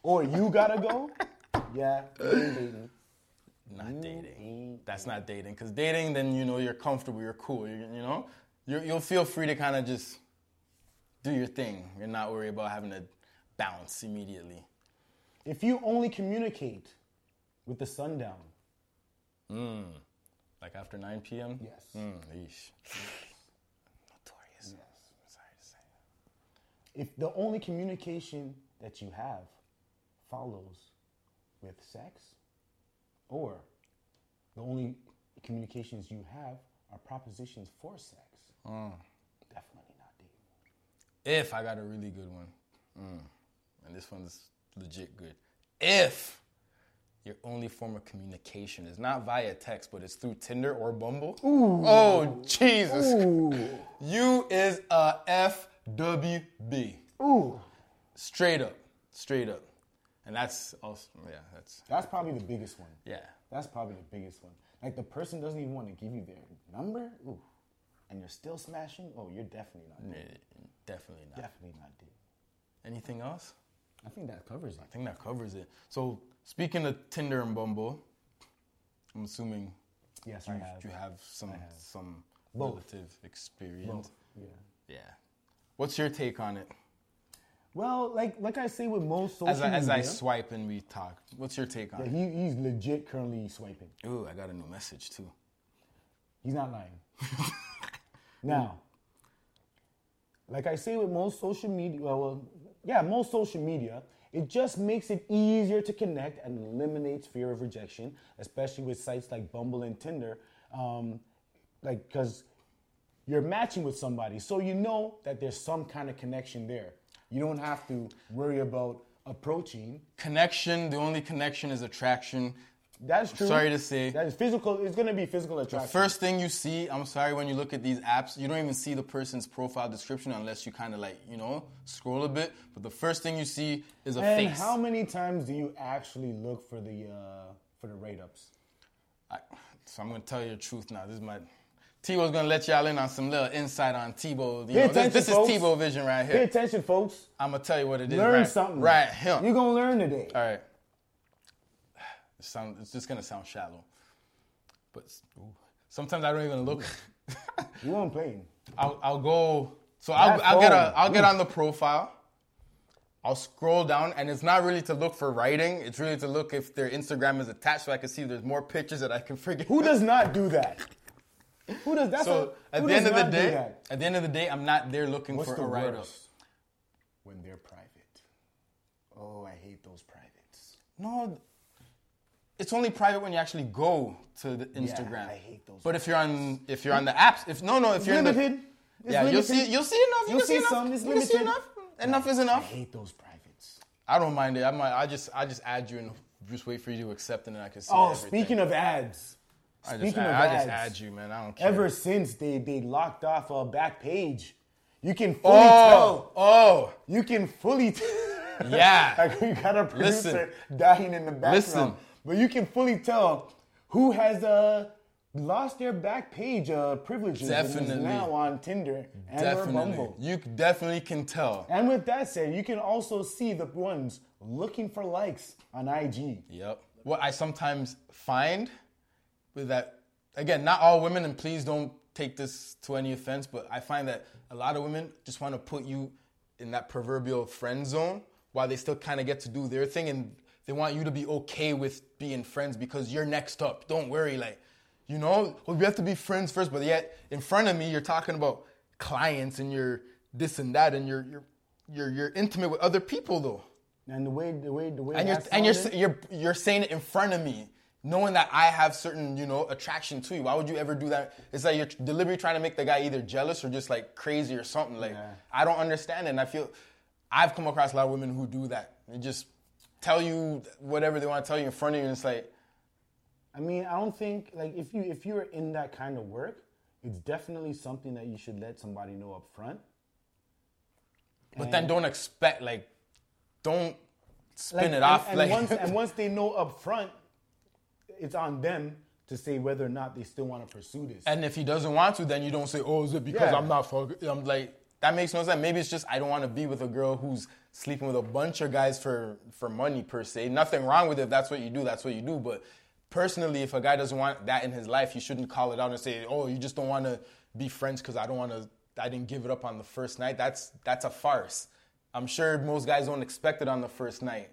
Or you gotta go. yeah, dating. not dating. That's not dating. Because dating, then you know you're comfortable, you're cool. You, you know, you're, you'll feel free to kind of just do your thing. You're not worried about having to bounce immediately. If you only communicate with the sundown, Like after 9 p.m. Yes. Mm, yeesh. Notorious. Sorry to say. If the only communication that you have follows with sex, or the only communications you have are propositions for sex, definitely not dating. If I got a really good one, mm, and this one's legit good. If your only form of communication is not via text, but it's through Tinder or Bumble. Oh, Jesus. You is a FWB. Ooh, Straight up. Straight up. And that's also, yeah, that's, that's probably the biggest one. yeah. That's probably the biggest one. Like the person doesn't even want to give you their number, ooh, and you're still smashing. Oh, you're definitely not. Eh, Definitely not. Definitely not dating. Anything else? I think that covers it. I think that covers it. So, speaking of Tinder and Bumble, I'm assuming Yes, you have. you have some some Both. relative experience. Yeah. Yeah. What's your take on it? Well, like like I say with most social As I, as I swipe and we talk, what's your take on yeah, it? he, he's legit currently swiping. Ooh, I got a new message too. He's not lying. now, like I say with most social media, well, well, yeah, most social media, It just makes it easier to connect and eliminates fear of rejection, especially with sites like Bumble and Tinder. Um, like, because you're matching with somebody, so you know that there's some kind of connection there. You don't have to worry about approaching. Connection, the only connection is attraction. That's true. Sorry to say. That is physical. It's gonna be physical attraction. The First thing you see, I'm sorry, when you look at these apps, you don't even see the person's profile description unless you kind of like, you know, scroll a bit. But the first thing you see is a and face. how many times do you actually look for the uh, for the rate ups? I, so I'm gonna tell you the truth now. This is my Tebow's gonna let y'all in on some little insight on Tebow. You know, this, this is. Tebow vision right here. Pay attention, folks. I'm gonna tell you what it is. Learn right, something. Right, him. You're gonna learn today. All right. It sound, it's just gonna sound shallow, but sometimes I don't even look. You won't play. I'll, I'll go. So I'll, I'll get a. I'll get mm. on the profile. I'll scroll down, and it's not really to look for writing. It's really to look if their Instagram is attached, so I can see if there's more pictures that I can forget. Who does not do that? Who does that? So at the end of the day, at the end of the day, I'm not there looking what's for the a write up. When they're private. Oh, I hate those privates. No, it's only private when you actually go to the Instagram. Yeah, I hate those But if you're on if you're on the apps, if no no if you're in the It's yeah you'll see you'll see enough. You'll You'll, see enough. some, it's You'll see limited. enough. Enough is enough. I hate those privates. I don't mind it. I might. I just. I just add you and just wait for you to accept, and then I can see. Oh, everything. speaking of ads. I just, Speaking of I ads. just add you, man. I don't care. Ever since they they locked off a Backpage, you can fully tell. Oh, oh, You can fully tell. yeah. like we got a producer Listen. dying in the background. Listen. But you can fully tell who has uh, lost their Backpage uh, privileges and is Definitely. now on Tinder and or. Bumble. You definitely can tell. And with that said, you can also see the ones looking for likes on IG. Yep. What I sometimes find with that, again, not all women, and please don't take this to any offense, but I find that a lot of women just want to put you in that proverbial friend zone while they still kind of get to do their thing and they want you to be okay with being friends because you're next up. Don't worry, like, you know, well, we have to be friends first, but yet in front of me, you're talking about clients and you're this and that, and you're you're you're, you're intimate with other people though And the way the way the way and you're and you're you're you're saying it in front of me, knowing that I have certain you know attraction to you. Why would you ever do that? It's like you're deliberately trying to make the guy either jealous or just like crazy or something. Like Yeah. I don't understand it. And I feel I've come across a lot of women who do that. They just tell you whatever they want to tell you in front of you, and it's like I mean, I don't think like if you if you're in that kind of work, it's definitely something that you should let somebody know up front. But then don't expect like don't spin Like, it and, off and like once and once they know up front, it's on them to say whether or not they still want to pursue this. And if he doesn't want to, then you don't say, "Oh, is it because Yeah. I'm not fucking?" I'm like, that makes no sense. Maybe it's just I don't want to be with a girl who's sleeping with a bunch of guys for for money per se. Nothing wrong with it. If that's what you do, that's what you do. But personally, if a guy doesn't want that in his life, you shouldn't call it out and say, "Oh, you just don't want to be friends because I don't want to. I didn't give it up on the first night." That's that's a farce. I'm sure most guys don't expect it on the first night.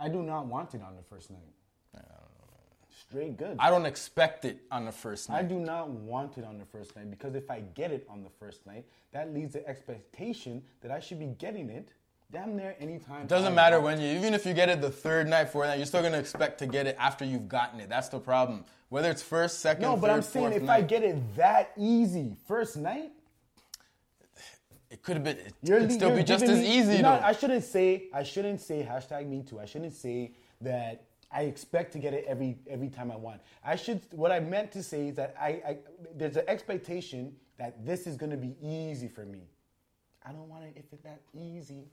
I do not want it on the first night. Straight good. I don't expect it on the first night. I do not want it on the first night because if I get it on the first night, that leaves the expectation that I should be getting it damn near anytime. Doesn't I matter want. when you, even if you get it the third night, fourth night, you're still gonna expect to get it after you've gotten it. That's the problem. Whether it's first, second, No, but I'm saying if night, I get it that easy first night, it could have been. It you're could still be just giving as me- easy not- I shouldn't say I shouldn't say hashtag me too. I shouldn't say that I expect to get it every every time I want. I should. What I meant to say is that I, I there's an expectation that this is going to be easy for me. I don't want it if it's that easy.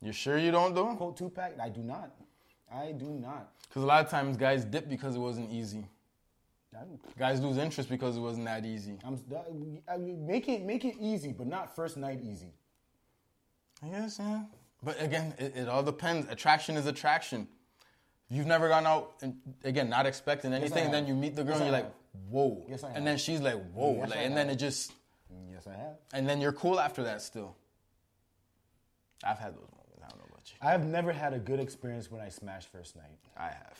you sure you don't though? Quote 2Pac. I do not. I do not. Because a lot of times guys dip because it wasn't easy. Guys lose interest because it wasn't that easy. I'm, uh, I mean, make it make it easy, but not first night easy. I guess, yeah. But again, it, it all depends. Attraction is attraction. You've never gone out and again not expecting anything, and then you meet the girl Yes, and you're like, whoa. Yes, I have. and then she's like, whoa. Yes, like, and then it just Yes, I have. and then you're cool after that still. I've had those moments. I don't know about you. I have never had a good experience when I smashed first night. I have.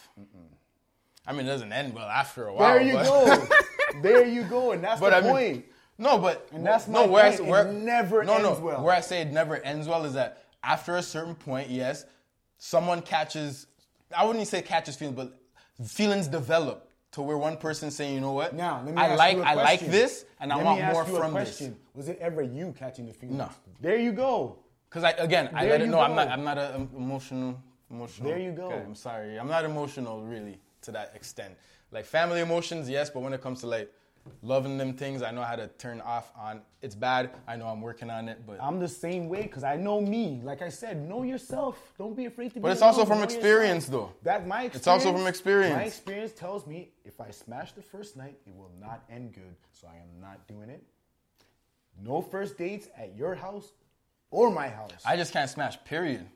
I mean, it doesn't end well after a while. There you but, go. there you go, and that's But the I mean, point. no, but And that's no. Where point. I, It never no, ends no. well. Where I say it never ends well is that after a certain point, yes, someone catches, I wouldn't say catches feelings, but feelings develop to where one person saying, you know what, Now, let me I ask like you a I like question. this, and I want more from this. Was it ever you catching the feelings? No. There you go. Because I again, I There let it you know I'm not I'm not emotional emotional. There you go. Okay, I'm sorry, I'm not emotional really to that extent. Like family emotions, yes, but when it comes to like loving them things, I know how to turn off on. It's bad. I know I'm working on it, but I'm the same way because I know me. Like I said, know yourself. Don't be afraid to. Be. But it's also from Know experience, yourself. though. That my experience. It's also from experience. My experience tells me if I smash the first night, it will not end good. So I am not doing it. No first dates at your house or my house. I just can't smash. Period.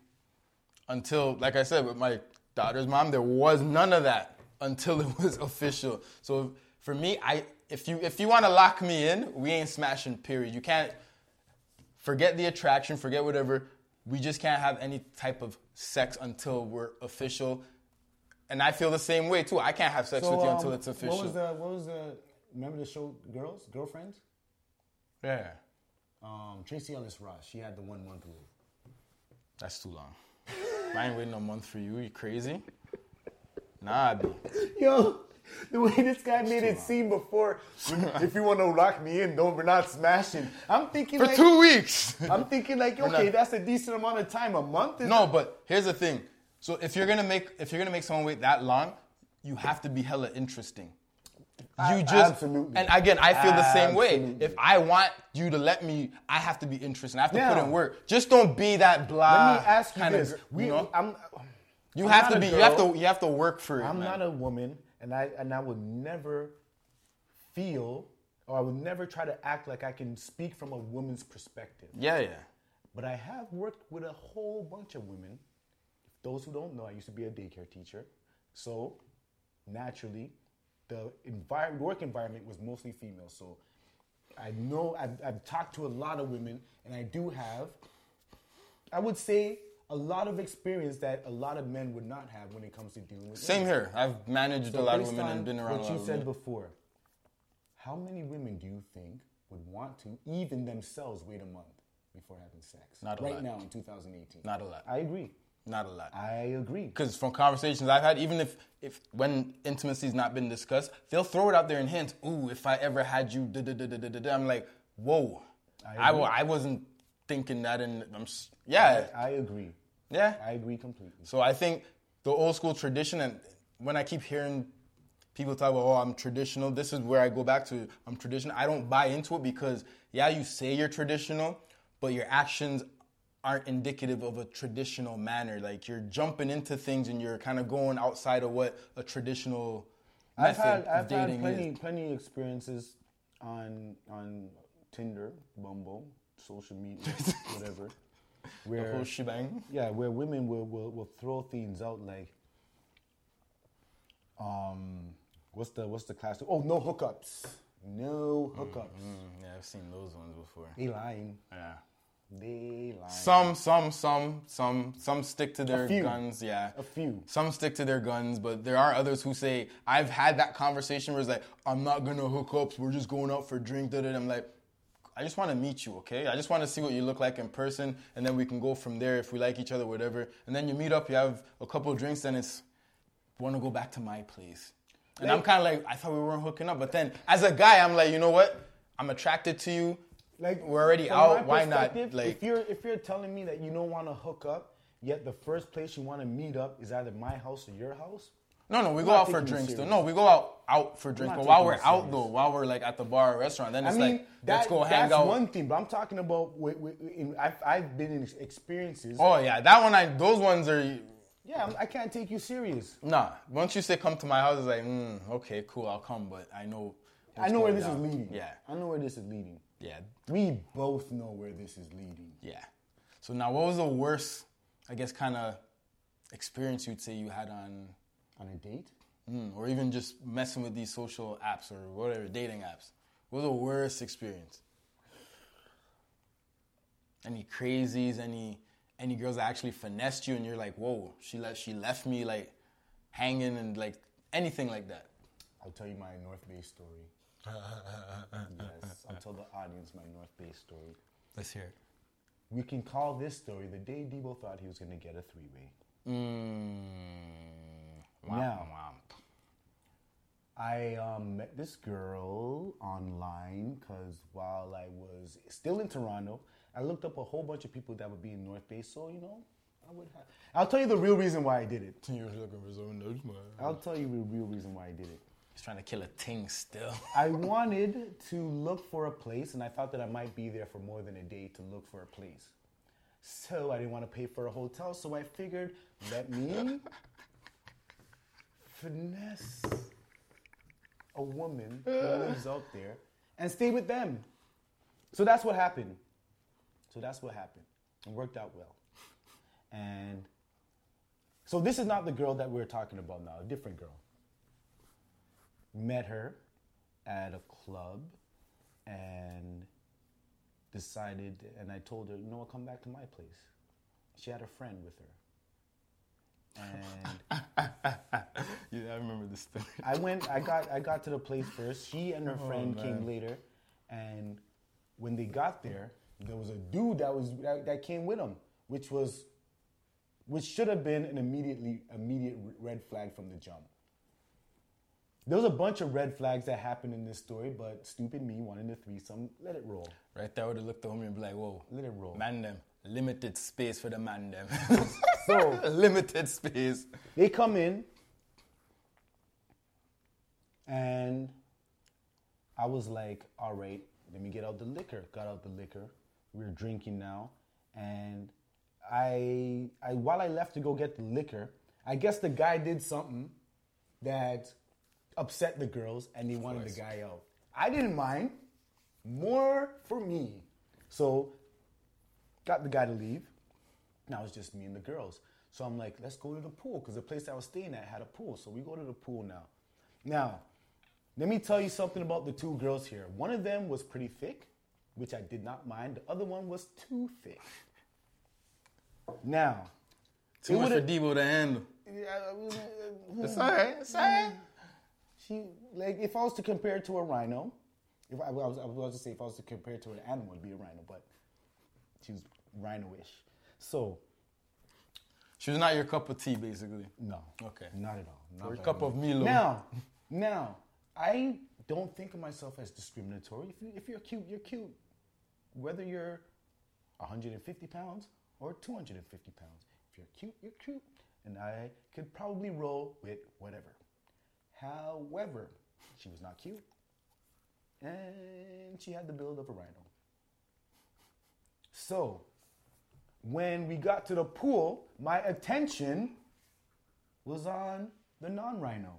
Until, like I said, with my daughter's mom, there was none of that until it was official. So for me, I if you if you want to lock me in, we ain't smashing. Period. You can't forget the attraction, forget whatever. We just can't have any type of sex until we're official. And I feel the same way too. I can't have sex So, with you um, until it's official. What was the? What was the? Remember the show Girls, Girlfriends? yeah, Um, Tracee Ellis Ross. She had the one month rule. that's too long. I ain't waiting a month for you. You crazy? Nah, I be. Yo, the way this guy made it seem before, if you want to lock me in, don't we're not smashing. I'm thinking For like, two weeks. I'm thinking like, not- okay, that's a decent amount of time. A month is No, but here's the thing. So if you're gonna make if you're gonna make someone wait that long, you have to be hella interesting. You just absolutely. and again, I feel the same way. If I want you to let me, I have to be interesting. I have to put in work. Just don't be that blah. Let me ask you this: gr- we, you know, I'm, you I'm have to be. You have to. You have to work for it. I'm man. not a woman, and I and I would never feel, or I would never try to act like I can speak from a woman's perspective. Yeah, yeah. But I have worked with a whole bunch of women. Those who don't know, I used to be a daycare teacher. So naturally, the envir- work environment was mostly female. So I know I've, I've talked to a lot of women, and I do have, I would say, a lot of experience that a lot of men would not have when it comes to dealing with Same women. here. I've managed So a lot of women and been around What a you lot said of women. What you said before, how many women do you think would want to even themselves wait a month before having sex? Not a right lot. now in 2018. Not a lot. I agree. Not a lot. I agree. Because from conversations I've had, even if, if when intimacy's not been discussed, they'll throw it out there in hints. Ooh, if I ever had you, da da da da da da. da," I'm like, whoa. I I, I wasn't thinking that, and I'm s- yeah, I, I agree. Yeah. I agree completely. So I think the old school tradition, and when I keep hearing people talk about, oh, I'm traditional, this is where I go back to, I'm traditional. I don't buy into it because, yeah, you say you're traditional, but your actions aren't indicative of a traditional manner. Like you're jumping into things and you're kind of going outside of what a traditional I've had of I've had plenty is. plenty experiences on on Tinder, Bumble, social media, whatever. The whole shebang. yeah, where women will, will, will throw things out like, um, what's the what's the classic? Oh, no hookups, no hookups. Mm, yeah, I've seen those ones before. They lying. Yeah. They lying. Some, some, some, some, some stick to their guns. Yeah, A few. Some stick to their guns, but there are others who say, "I've had that conversation where it's like, I'm not gonna hook ups. We're just going out for a drink." Da, da." I'm like, I just want to meet you, okay? I just want to see what you look like in person, and then we can go from there if we like each other, whatever. And then you meet up, you have a couple of drinks, then it's want to go back to my place. And I'm kind of like, I thought we weren't hooking up, but then as a guy, I'm like, you know what? I'm attracted to you. Like we're already out. Why not? Like, if you're if you're telling me that you don't want to hook up, yet the first place you want to meet up is either my house or your house. No, no, we I'm go out for drinks though. No, we go out out for drinks. But while we're out serious. though, while we're like at the bar or restaurant, then I it's mean, like that, let's go hang that's out. one thing, but I'm talking about. With, with, in, I've, I've been in experiences. Oh yeah, that one. I those ones are Yeah, I'm, I can't take you serious. nah. Once you say come to my house, it's like mm, okay, cool, I'll come. But I know. I know where this down. is leading. Yeah, I know where this is leading. yeah, We both know where this is leading. yeah. So now, what was the worst, I guess, kind of experience you'd say you had on, On a date? Mm, or even just messing with these social apps or whatever dating apps? What was the worst experience? Any crazies? Any any girls that actually finessed you and you're like, whoa, she left she left me like hanging and like anything like that. I'll tell you my North Bay story. yes, I'll tell the audience my North Bay story. Let's hear it. We can call this story the day Debo thought he was going to get a three way. Mm. Womp, Now. womp. I um, met this girl online because while I was still in Toronto, I looked up a whole bunch of people that would be in North Bay. So you know, I would have. I'll tell you the real reason why I did it. You was looking for someone else, man. I'll tell you the real reason why I did it. He's trying to kill a ting still. I wanted to look for a place, and I thought that I might be there for more than a day to look for a place. So I didn't want to pay for a hotel, so I figured, let me finesse a woman who lives out there and stay with them. So that's what happened. So that's what happened. It worked out well. And so this is not the girl that we're talking about now, a different girl met her at a club and decided and I told her, you know what, come back to my place. She had a friend with her. And yeah, I remember this story. I went I got I got to the place first. She and her oh, friend man. came later and when they got there, there was a dude that was that, that came with them, which was which should have been an immediately immediate red flag from the jump. There was a bunch of red flags that happened in this story, but stupid me wanting the threesome, let it roll. Right there, would have looked at me and be like, "Whoa, Let it roll. man, them limited space for the man, them. So limited space." they come in, and I was like, all right, let me get out the liquor. Got out the liquor. We're drinking now, and I, I while I left to go get the liquor, I guess the guy did something that upset the girls, and they wanted the guy out. I didn't mind. More for me. So got the guy to leave. Now it's just me and the girls. So I'm like, let's go to the pool because the place I was staying at had a pool. So we go to the pool now. Now, let me tell you something about the two girls here. One of them was pretty thick, which I did not mind. The other one was too thick. Now, Too much for Debo to handle. Yeah, It's all right. It's all right. She like if I was to compare it to a rhino, if I, I was I was about to say if I was to compare it to an animal, it'd be a rhino, but she was rhino-ish. So She was not your cup of tea, basically. no, Okay. not at all. Not Or by cup of. Milo. Now, now I don't think of myself as discriminatory. If, you, if you're cute, you're cute. Whether you're 150 pounds or 250 pounds, if you're cute, you're cute, and I could probably roll with whatever. However, she was not cute, and she had the build of a rhino. So, when we got to the pool, my attention was on the non rhino,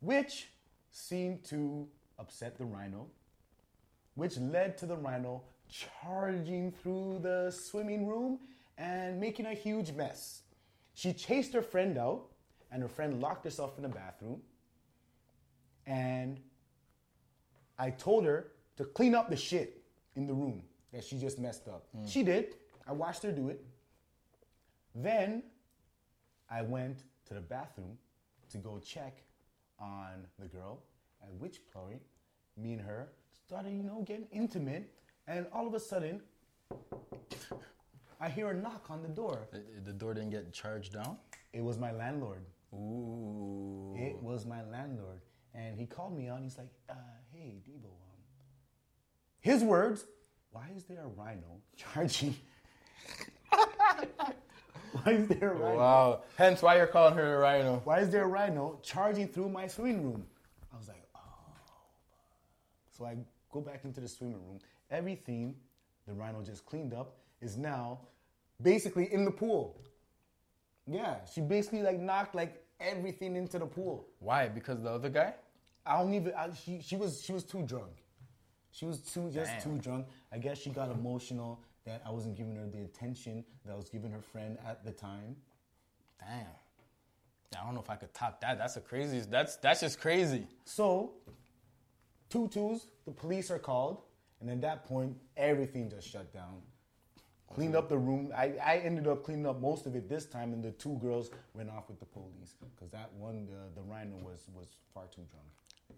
which seemed to upset the rhino, which led to the rhino charging through the swimming room and making a huge mess. She chased her friend out, and her friend locked herself in the bathroom. And I told her to clean up the shit in the room that she just messed up. Hmm. She did. I watched her do it. Then I went to the bathroom to go check on the girl, at which point me and her started, you know, getting intimate. And all of a sudden, I hear a knock on the door. The, door didn't get charged down. It was my landlord. Ooh. It was my landlord. And he called me on. He's like, uh, hey, Debo. Um, his words, why is there a rhino charging? Why is there a rhino? Wow. Hence why you're calling her a rhino. Why is there a rhino charging through my swimming room? I was like, oh. So I go back into the swimming room. Everything the rhino just cleaned up is now basically in the pool. Yeah, she basically like knocked like everything into the pool. Why? Because the other guy? I don't even. I, she she was she was too drunk. She was too just Damn. too drunk. I guess she got emotional that I wasn't giving her the attention that I was giving her friend at the time. Damn. I don't know if I could top that. That's a crazy. That's that's just crazy. So, two twos, the police are called, and at that point, everything just shut down. Cleaned up the room. I, I ended up cleaning up most of it this time, and the two girls went off with the police because that one, the, the rhino, was was far too drunk.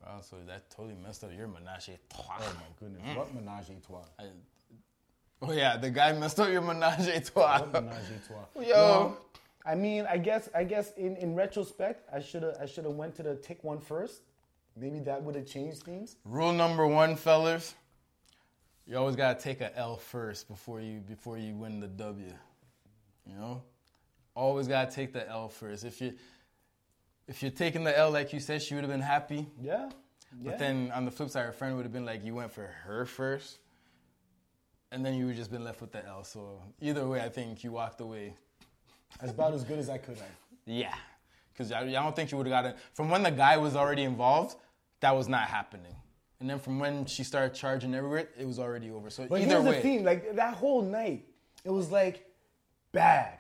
Wow, so that totally messed up your menage a trois. Oh my goodness, mm. what menage a trois? I- oh yeah, the guy messed up your menage a trois. Menage a trois? Yo. I mean, I guess I guess in, in retrospect, I should have I should have went to the tick one first. Maybe that would have changed things. Rule number one, fellas. You always gotta take a L first before you before you win the W. You know, always gotta take the L first. If you if you're taking the L like you said, she would have been happy. Yeah. But yeah. then on the flip side, her friend would have been like, you went for her first, and then you would just been left with the L. So either way, I think you walked away. as about as good as I could have. Yeah, because I, I don't think you would have gotten from when the guy was already involved. That was not happening. And then from when she started charging everywhere, it was already over. So But either here's way, the thing, like that whole night, it was like bad.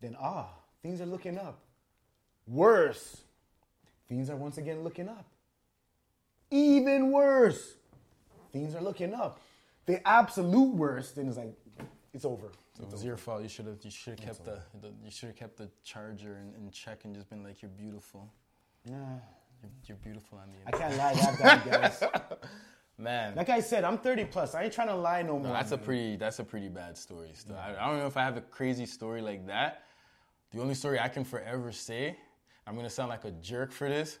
Then ah, things are looking up. Worse. Things are once again looking up. Even worse. Things are looking up. The absolute worst, then it's like, it's over. it was your fault. You should have. You should have kept the, the. You should have kept the charger in, in check and just been like, "You're beautiful. Nah, You're, you're beautiful on the I can't lie that bad, guys. man." Like I said, I'm 30 plus. I ain't trying to lie no more. No, that's a pretty that's a pretty bad story. Still, I, I don't know if I have a crazy story like that. The only story I can forever say, I'm gonna sound like a jerk for this,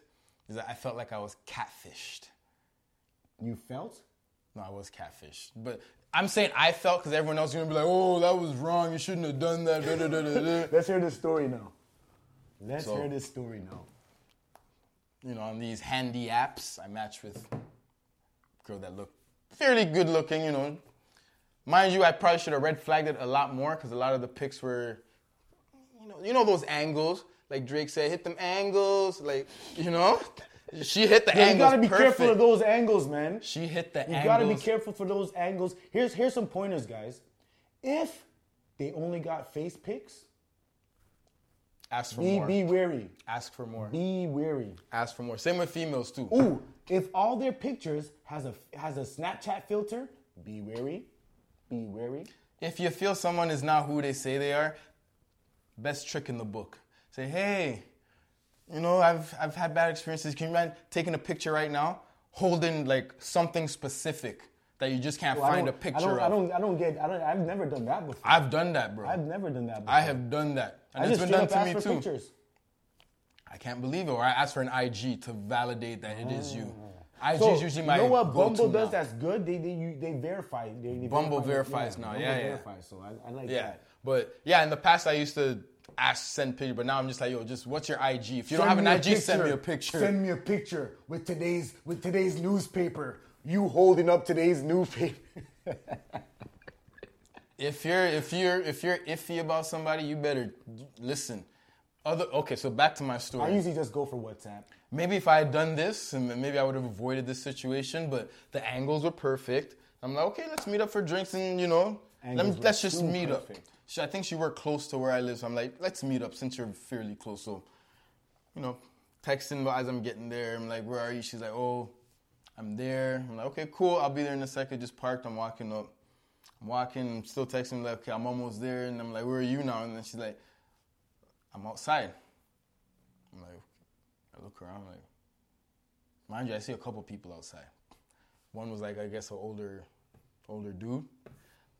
is that I felt like I was catfished. You felt? No, I was catfished, but I'm saying I felt because everyone else is gonna be like, "Oh, that was wrong. You shouldn't have done that." da, da, da, da, da." Let's hear this story now. Let's So- hear this story now. you know, on these handy apps, I matched with a girl that looked fairly good looking, you know. Mind you, I probably should have red flagged it a lot more because a lot of the pics were, you know, you know those angles. Like Drake said, hit them angles. Like, you know, she hit the Yeah, you gotta be perfect. careful of those angles, man. She hit the You angles. gotta be careful for those angles. Here's here's some pointers, guys. If they only got face pics, Ask for be more. be wary. Ask for more. Be wary. Ask for more. Same with females too. Ooh, if all their pictures has a has a Snapchat filter, be wary. Be wary. If you feel someone is not who they say they are, best trick in the book. Say, hey, you know, I've I've had bad experiences. Can you mind taking a picture right now, holding like something specific that you just can't Well, find a picture I don't, of? I don't. I don't get. I don't. I've never done that before. I've done that, bro. I've never done that. before. I have done that, and I it's been done to me too. pictures. I can't believe it. Or I ask for an IG to validate that it is you. Mm. IG So, is usually my you know what Bumble does now. that's good? They they you, they verify. They, they Bumble verify- verifies now. Bumble Yeah, yeah. verifies. So I, I like Yeah, that. but yeah, in the past I used to ask send picture, but now I'm just like, yo, just what's your IG? If you don't have an IG, send me a picture. Send me a picture with today's with today's newspaper. You holding up today's newspaper. If you're if you're if you're iffy about somebody, you better listen. Other okay, so back to my story. I usually just go for WhatsApp. Maybe if I had done this, and maybe I would have avoided this situation. But the angles were perfect. I'm like, okay, let's meet up for drinks, and you know, let me, Angles were let's just meet perfect. up. She, I think she worked close to where I live, so I'm like, let's meet up since you're fairly close. So, you know, texting as I'm getting there. I'm like, where are you? She's like, oh, I'm there. I'm like, okay, cool. I'll be there in a second. Just parked. I'm walking up. I'm walking. I'm still texting. Like, okay, I'm almost there. And I'm like, where are you now? And then she's like, I'm outside. I'm like, I look around. like, mind you, I see a couple people outside. One was like, I guess, an older, older dude.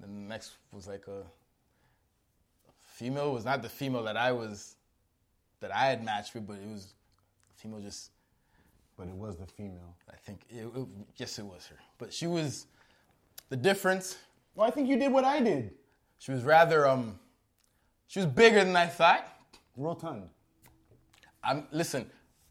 Then the next was like a female. Was not the female that I was, that I had matched with, but it was female just But it was the female. I think it, it, yes, it was her. But she was the difference. Well, I think you did what I did. She was rather um, she was bigger than I thought. Rotund. I'm listen.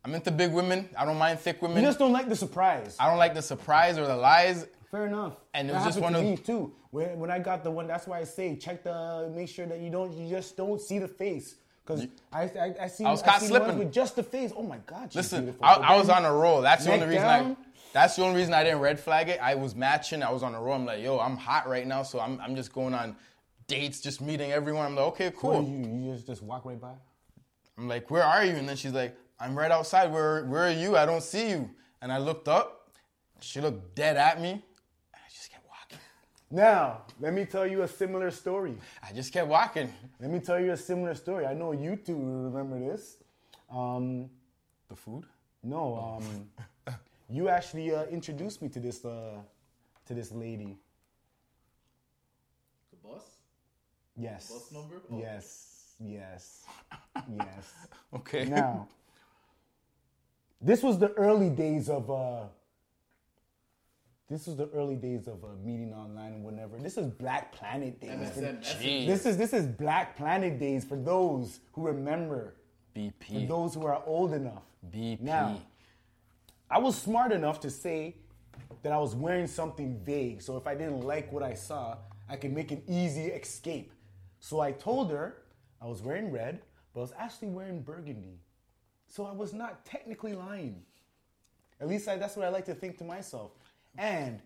I'm into big women. I don't mind thick women. You just don't like the surprise. I don't like the surprise or the lies. Fair enough. And it That was just one to of- me too. When, when I got the one, that's why I say check the, make sure that you don't, you just don't see the face. Because I, I, I see, I was caught slipping. with just the face. Oh my God, Listen. I, I was on a roll. That's the only reason I. That's the only reason I didn't red flag it. I was matching. I was on a roll. I'm like, yo, I'm hot right now, so I'm, I'm just going on dates, just meeting everyone. I'm like, okay, What cool. do you, you just, just walk right by? I'm like, where are you? And then she's like, I'm right outside. Where where are you? I don't see you. And I looked up. She looked dead at me. I just kept walking. Now, let me tell you a similar story. I just kept walking. Let me tell you a similar story. I know you two remember this. Um, The food? no, um, you actually uh, introduced me to this uh, to this lady. The boss? Yes. Bus number? Oh. Yes. yes, yes. Okay. Now, this was the early days of. uh This was the early days of uh, meeting online and whatever. This is Black Planet days. for- MSN, Jeez. This is this is Black Planet days for those who remember. For BP. those who are old enough. BP. Now, I was smart enough to say that I was wearing something vague. So if I didn't like what I saw, I could make an easy escape. So I told her I was wearing red, but I was actually wearing burgundy. So I was not technically lying. At least I, that's what I like to think to myself. And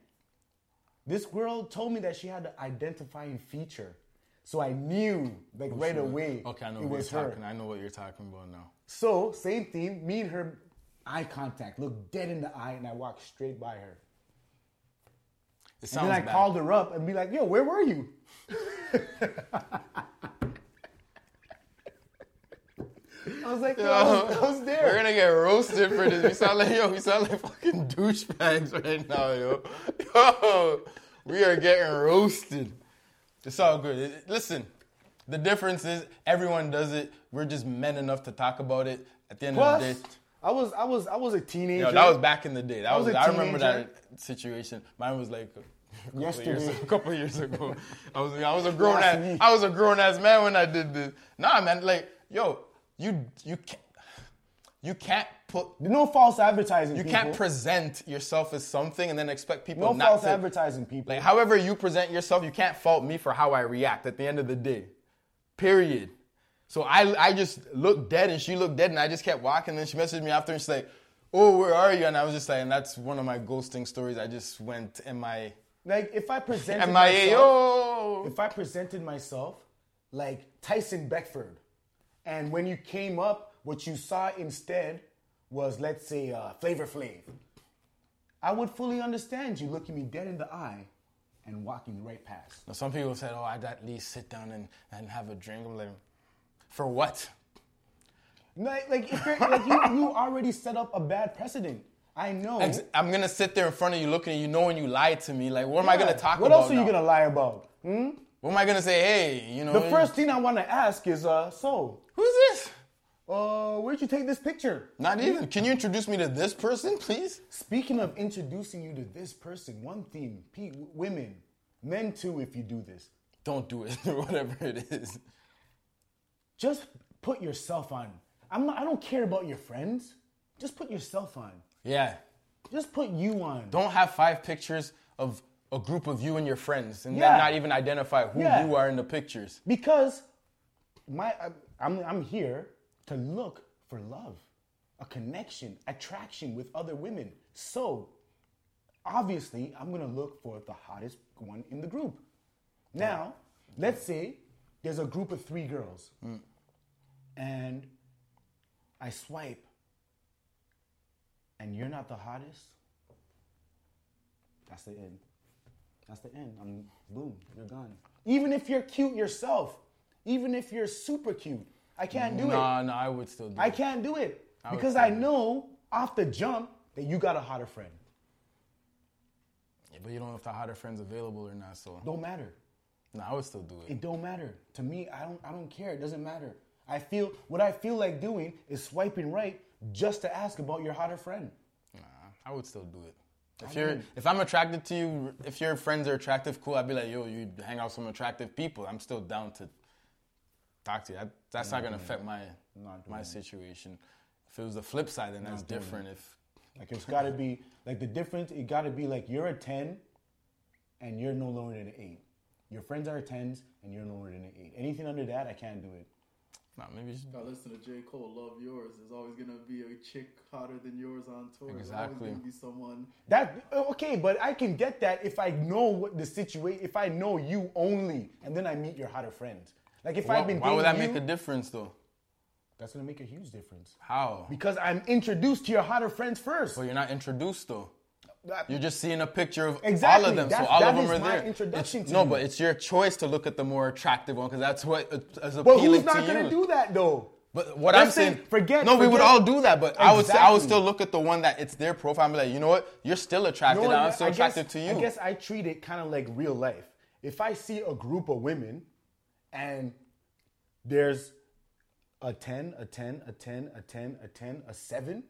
this girl told me that she had an identifying feature. So I knew, like right away, Okay, I know it what was you're her. talking. I know what you're talking about now. So, same thing, me and her eye contact, look dead in the eye, and I walked straight by her. It And then I bad. called her up and be like, yo, where were you? I was like, yo, I, was, I was We're gonna get roasted for this. We sound like yo, we sound like fucking douchebags right now, yo. Yo, we are getting roasted. It's all good. It- listen, the difference is everyone does it. We're just men enough to talk about it. At the end of the Plus, day, I was, I was, I was a teenager. yo, that was back in the day. That was was, a I remember that situation. Mine was like a couple Yesterday. years, a couple years ago. I was I was a grown ass. I was a grown ass man when I did this. Nah, man, like yo, you you can't you can't put no false advertising. you people. can't present yourself as something and then expect people to no not false to. advertising, people. Like, however you present yourself, you can't fault me for how I react at the end of the day. Period. So I, I just looked dead and she looked dead and I just kept walking. And then she messaged me after and she's like, Oh, where are you? And I was just like, and that's one of my ghosting stories. I just went MIA. like if I presented MIA, myself, if I presented myself like Tyson Beckford, and when you came up, what you saw instead was, let's say, uh, Flavor Flav, I would fully understand you looking me dead in the eye and walking right past. Now, some people said, Oh, I'd at least sit down and, and have a drink. I'm like, For what? Like, like, if you're, like you, you already set up a bad precedent. I know. I'm gonna sit there in front of you looking at you knowing you lied to me. Like, what am I gonna talk What about? What else are you gonna lie about? What am I gonna say? Hey, you know. The first thing I want to ask is, uh, so, Who's this? uh, where'd you take this picture? Not even. Can you introduce me to this person, please? Speaking of introducing you to this person, one thing, pe- women, men too, if you do this, Don't do it, or whatever it is. just put yourself on. I'm not. I don't care about your friends. Just put yourself on. Yeah. Just put you on. Don't have five pictures of a group of you and your friends, and Yeah. then not even identify who Yeah. you are in the pictures. because my I'm I'm here to look for love, a connection, attraction with other women. So obviously, I'm gonna look for the hottest one in the group. Now, let's say there's a group of three girls, and I swipe, and you're not the hottest. That's the end. That's the end. I'm boom, you're gone. Even if you're cute yourself, even if you're super cute, I can't do it. Nah, nah, I would still do I it. can't do it would because I do it. know off the jump that you got a hotter friend. Yeah, but you don't know if the hotter friend's available or not, so. Don't matter. Nah, I would still do it. It don't matter to me. I don't. I don't care. It doesn't matter. I feel what I feel like doing is swiping right just to ask about your hotter friend. Nah, I would still do it. If you're, if I'm attracted to you, if your friends are attractive, cool. I'd be like, yo, you hang out with some attractive people. I'm still down to talk to you. That, that's not gonna affect my Not my it. situation. If it was the flip side, then that's doing different. If Like it's got to be like the difference. It got to be like you're a ten, and you're no longer than an eight. Your friends are tens, and you're no longer than an eight. Anything under that, I can't do it. Nah, maybe you should- I listen to J. Cole, Love Yours, there's always gonna be a chick hotter than yours on tour. There's Exactly. always gonna be someone. That uh, okay, but I can get that if I know what the situation. If I know you only, and then I meet your hotter friend. Like if why, I've been why would that dating make a difference though? that's gonna make a huge difference How? because I'm introduced to your hotter friends first. Well, you're not introduced though. That- You're just seeing a picture of all of them, so all of them are there. introduction It's- to no, you. but it's your choice to look at the more attractive one because that's what uh, is but appealing who's not to gonna you. do that though? But what Let's I'm say- saying, forget- No, we would all do that, but I would say I would still look at the one that it's their profile and be like, you know what, you're still attracted. No, I'm still I guess- attracted to you. I guess I treat it kind of like real life. If I see a group of women and there's a 10, a 10, a 10, a 10, a 10, a 7,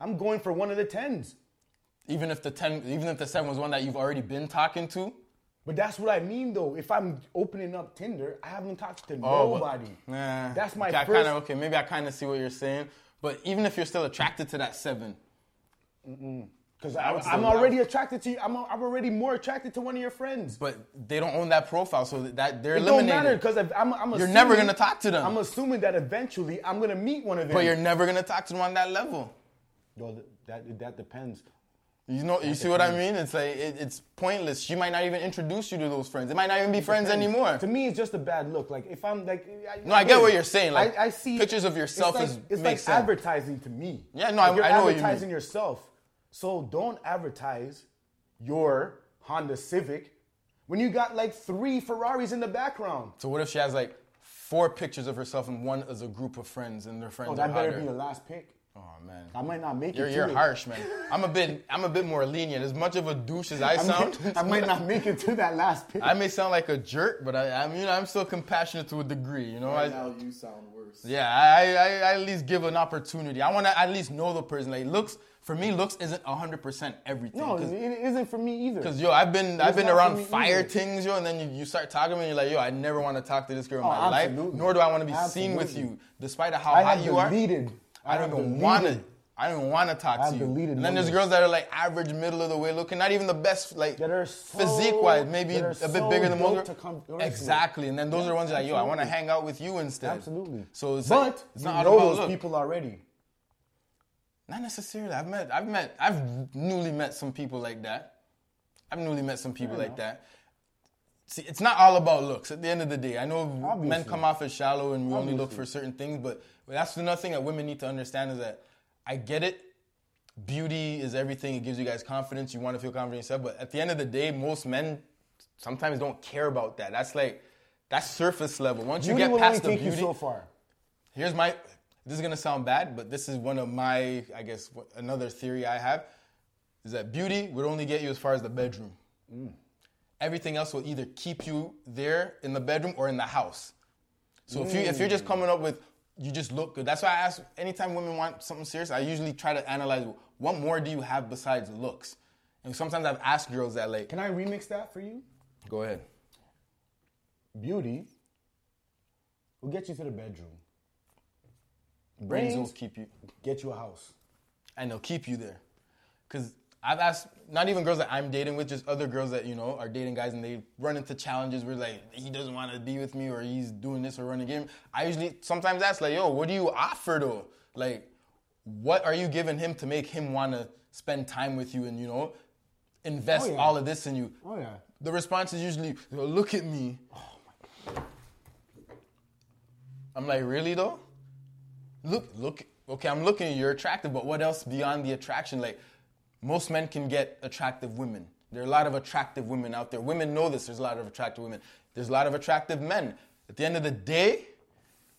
I'm going for one of the 10s. Even if the ten, even if the seven was one that you've already been talking to. But that's what I mean, though. If I'm opening up Tinder, I haven't talked to Oh, well, nobody. Nah. That's my okay, first. kinda, okay, maybe I kind of see what you're saying. But even if you're still attracted to that seven, Because I'm already attracted to you. I'm, I'm already more attracted to one of your friends. but they don't own that profile, so that they're It don't matter because I'm, I'm You're never gonna talk to them. I'm assuming that eventually I'm gonna meet one of them. but you're never gonna talk to them on that level. Well, that that depends. You know, you see what I mean? It's like it, it's pointless. She might not even introduce you to those friends. It might not even be friends anymore. To me, it's just a bad look. Like if I'm like, No, I get what you're saying. Like, I, I see pictures of yourself it's like, is- it's like sense. advertising to me. Yeah, no, Like, I- you're I know what you advertising mean. yourself. So don't advertise your Honda Civic when you got like three Ferraris in the background. So what if she has like four pictures of herself and one as a group of friends and their friends Oh, are that better hotter? be the last pick. Oh man. I might not make You're, it. you're it. harsh, man. I'm a bit I'm a bit more lenient. As much of a douche as I I sound, might, I might not make it to that last pick. I may sound like a jerk, but I, I mean I'm still compassionate to a degree. You know, Right I, now, you sound worse. yeah, I, I, I at least give an opportunity. I want to at least know the person. Like looks for me, looks isn't 100 percent everything. no, 'Cause- it isn't for me either. Cause yo, I've been I've been around fire either. things, yo, and then you, you start talking and you're like, yo, I never want to talk to this girl in Oh, my life, nor do I want to be seen with you, despite of how I hot have you are. deleted. I don't even want to. I don't even want to talk I to you. deleted And then there's girls that are like average, middle of the way looking, not even the best, like are so- physique wise, maybe a bit so bigger than most. exactly, and then those are the ones that like, yo, I want to hang out with you instead. Absolutely. So it's but like, it's not all know about those look. people already. Not necessarily. I've met, I've met, I've newly met some people like that. I've newly met some people like that. See, it's not all about looks. At the end of the day, I know men come off as shallow and we only look for certain things, but that's another thing that women need to understand is that I get it. Beauty is everything. It gives you guys confidence. You want to feel confident in yourself, but at the end of the day, most men sometimes don't care about that. That's like that's surface level. Once Beauty you get past the beauty, you so far. Here's my. This is gonna sound bad, but this is one of my, I guess, another theory I have is that beauty would only get you as far as the bedroom. Mm. Everything else will either keep you there in the bedroom or in the house. So if you if you're just mm. coming up with you just look good. That's why I ask anytime women want something serious, I usually try to analyze what more do you have besides looks. And sometimes I've asked girls that like, Can I remix that for you? go ahead. Beauty will get you to the bedroom. Brains will keep you. get you a house. and they'll keep you there. Because I've asked not even girls that I'm dating with, just other girls that you know are dating guys, and they run into challenges where like he doesn't want to be with me, or he's doing this or running game. I usually sometimes ask like, "Yo, what do you offer though? Like, what are you giving him to make him want to spend time with you and you know invest Oh, yeah. all of this in you?" Oh yeah. The response is usually, "Look at me." Oh, I'm like, really though? Look, look. Okay, I'm looking. You're attractive, but what else beyond the attraction? Like, most men can get attractive women. There are a lot of attractive women out there. Women know this. There's a lot of attractive women. There's a lot of attractive men. At the end of the day,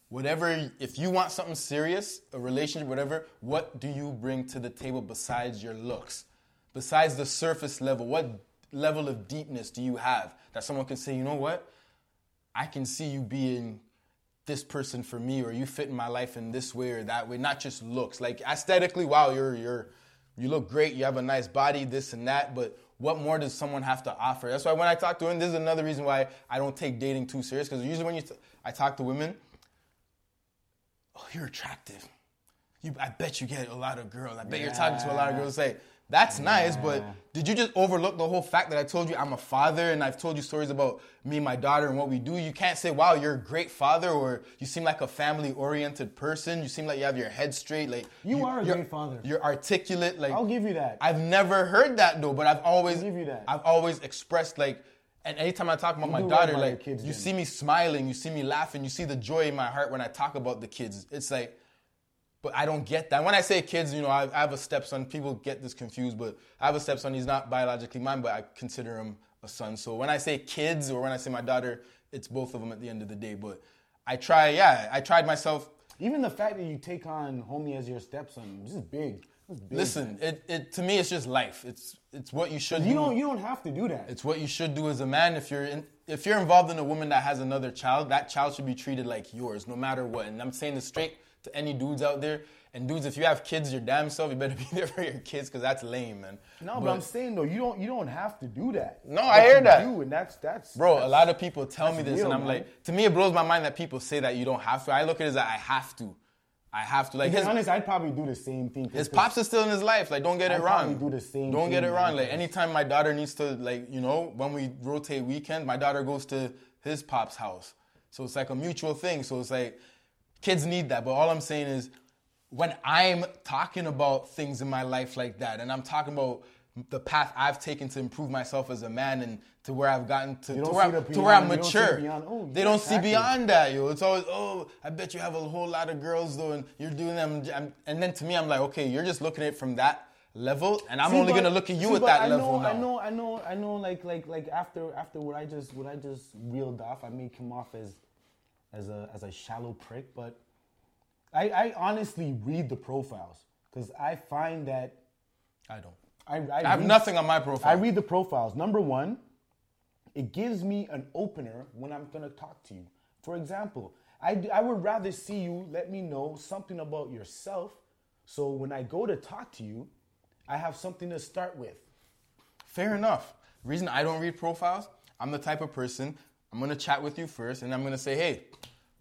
whatever. If you want something serious, a relationship, whatever, what do you bring to the table besides your looks? Besides the surface level, what level of deepness do you have that someone can say, you know what? I can see you being this person for me, or you fit in my life in this way or that way. Not just looks. Like aesthetically, wow, you're you're you look great. You have a nice body, this and that. But what more does someone have to offer? That's why when I talk to women, this is another reason why I don't take dating too serious. Because usually when you t- I talk to women, oh, you're attractive. You, I bet you get a lot of girls. I bet you're talking to a lot of girls. Say that's nice, but did you just overlook the whole fact that I told you I'm a father and I've told you stories about me and my daughter and what we do? You can't say, "Wow, you're a great father," or "You seem like a family-oriented person." You seem like you have your head straight. Like You are a great father. You're articulate. Like I'll give you that. I've never heard that though, but I've always I'll give you that. I've always expressed like, and anytime I talk about my daughter, like kids you then. see me smiling, you see me laughing, you see the joy in my heart when I talk about the kids. It's like, but I don't get that. When I say kids, you know, I, I have a stepson. People get this confused, but I have a stepson. He's not biologically mine, but I consider him a son. So when I say kids or when I say my daughter, it's both of them at the end of the day. But I try, yeah, I tried myself. Even the fact that you take on homie as your stepson, this is big. This is big. Listen, it, it to me, it's just life. It's it's what you should you do. don't you don't have to do that. It's what you should do as a man if you're in, if you're involved in a woman that has another child, that child should be treated like yours, no matter what. And I'm saying this straight to any dudes out there. And dudes, if you have kids, your damn self, you better be there for your kids, cause that's lame, man. No, but, I'm saying though, you don't you don't have to do that. No, But I hear that. do, and that's that's Bro, that's- a lot of people tell me this, real, and I'm man. like, to me, it blows my mind that people say that you don't have to. I look at it as that I have to. I have to. Like To be his, honest, I'd probably do the same thing. his pops is still in his life. Like, don't get it I'd wrong. probably do the same Don't get it wrong. Like, anytime my daughter needs to, like, you know, when we rotate weekend, my daughter goes to his pop's house. So it's like a mutual thing. So it's like kids need that. But all I'm saying is, when I'm talking about things in my life like that, and I'm talking about the path I've taken to improve myself as a man and to where I've gotten to, to where, the to where I'm beyond- don't mature. beyond, oh, they don't see beyond that, yo. It's always, oh, I bet you have a whole lot of girls though, and you're doing them. I'm- And then to me, I'm like, okay, you're just looking at it from that level, and I'm See, only but- gonna look at you see, at that I level know, now. I know, I know, I know. Like, like, like after, after what I just, what I just reeled off, I may come off as, as a, as a shallow prick. But I, I honestly read the profiles because I find that I don't. I, I, I have read- nothing on my profile. I read the profiles. Number one, it gives me an opener when I'm gonna talk to you. For example, I, I would rather see you let me know something about yourself, so when I go to talk to you, I have something to start with. Fair enough. Reason I don't read profiles, I'm the type of person, I'm gonna chat with you first and I'm gonna say, hey,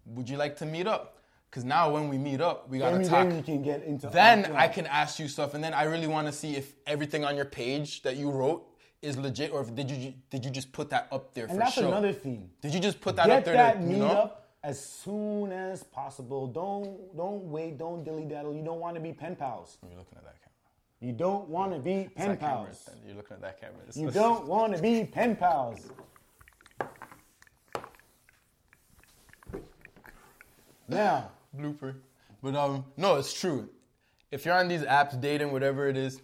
would you like to meet up? Because now when we meet up, we gotta Then, talk. then you can get into. Then. I can ask you stuff, and then I really want to see if everything on your page that you wrote is legit, or if did you did you just put that up there And for that's show? another thing. Did you just put that Get up there? Get that to, you meet know? up as soon as possible. Don't don't wait. Don't dilly daddle. You don't want to be pen pals. You're looking at that camera. You don't want to be pen That camera. pals. You're looking at that camera. It's- You don't want to be pen pals. Now, blooper. But um, no, it's true. If you're on these apps, dating, whatever it is,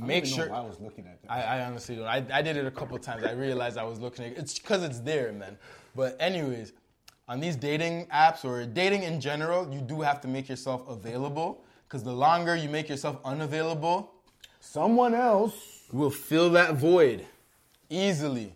make I don't know sure. why I was looking at that. I, I honestly don't. I, I did it a couple times. I realized I was looking at it's because it's there, man. But anyways, on these dating apps or dating in general, you do have to make yourself available. Because the longer you make yourself unavailable, Someone else. will fill that void easily.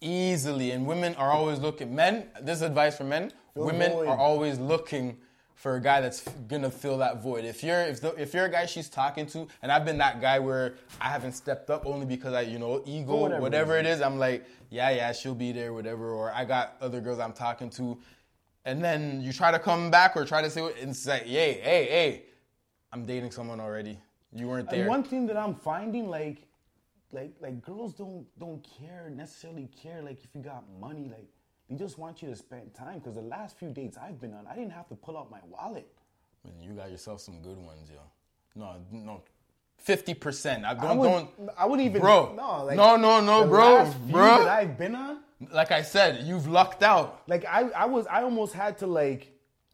Easily. And women are always looking, men, this is advice for men, Fill women are always looking for a guy that's gonna fill that void. If you're if, the, if you're a guy she's talking to, and I've been that guy where I haven't stepped up only because I, you know, ego, whatever whatever, it is, I'm like, yeah, yeah, she'll be there, whatever. Or I got other girls I'm talking to, and then you try to come back or try to say, what- and it's like, hey, hey, hey, I'm dating someone already. You weren't there. And one thing that I'm finding, like, like, like girls don't don't care necessarily care like if you got money, like they just want you to spend time. Because the last few dates I've been on, I didn't have to pull out my wallet. Man, you got yourself some good ones, yo. No, no, fifty percent. I don't, I would, don't. I would even, bro. no, like, no, no, no, the bro, last few bro. that I've been on, like I said, you've lucked out. like I, I was, I almost had to like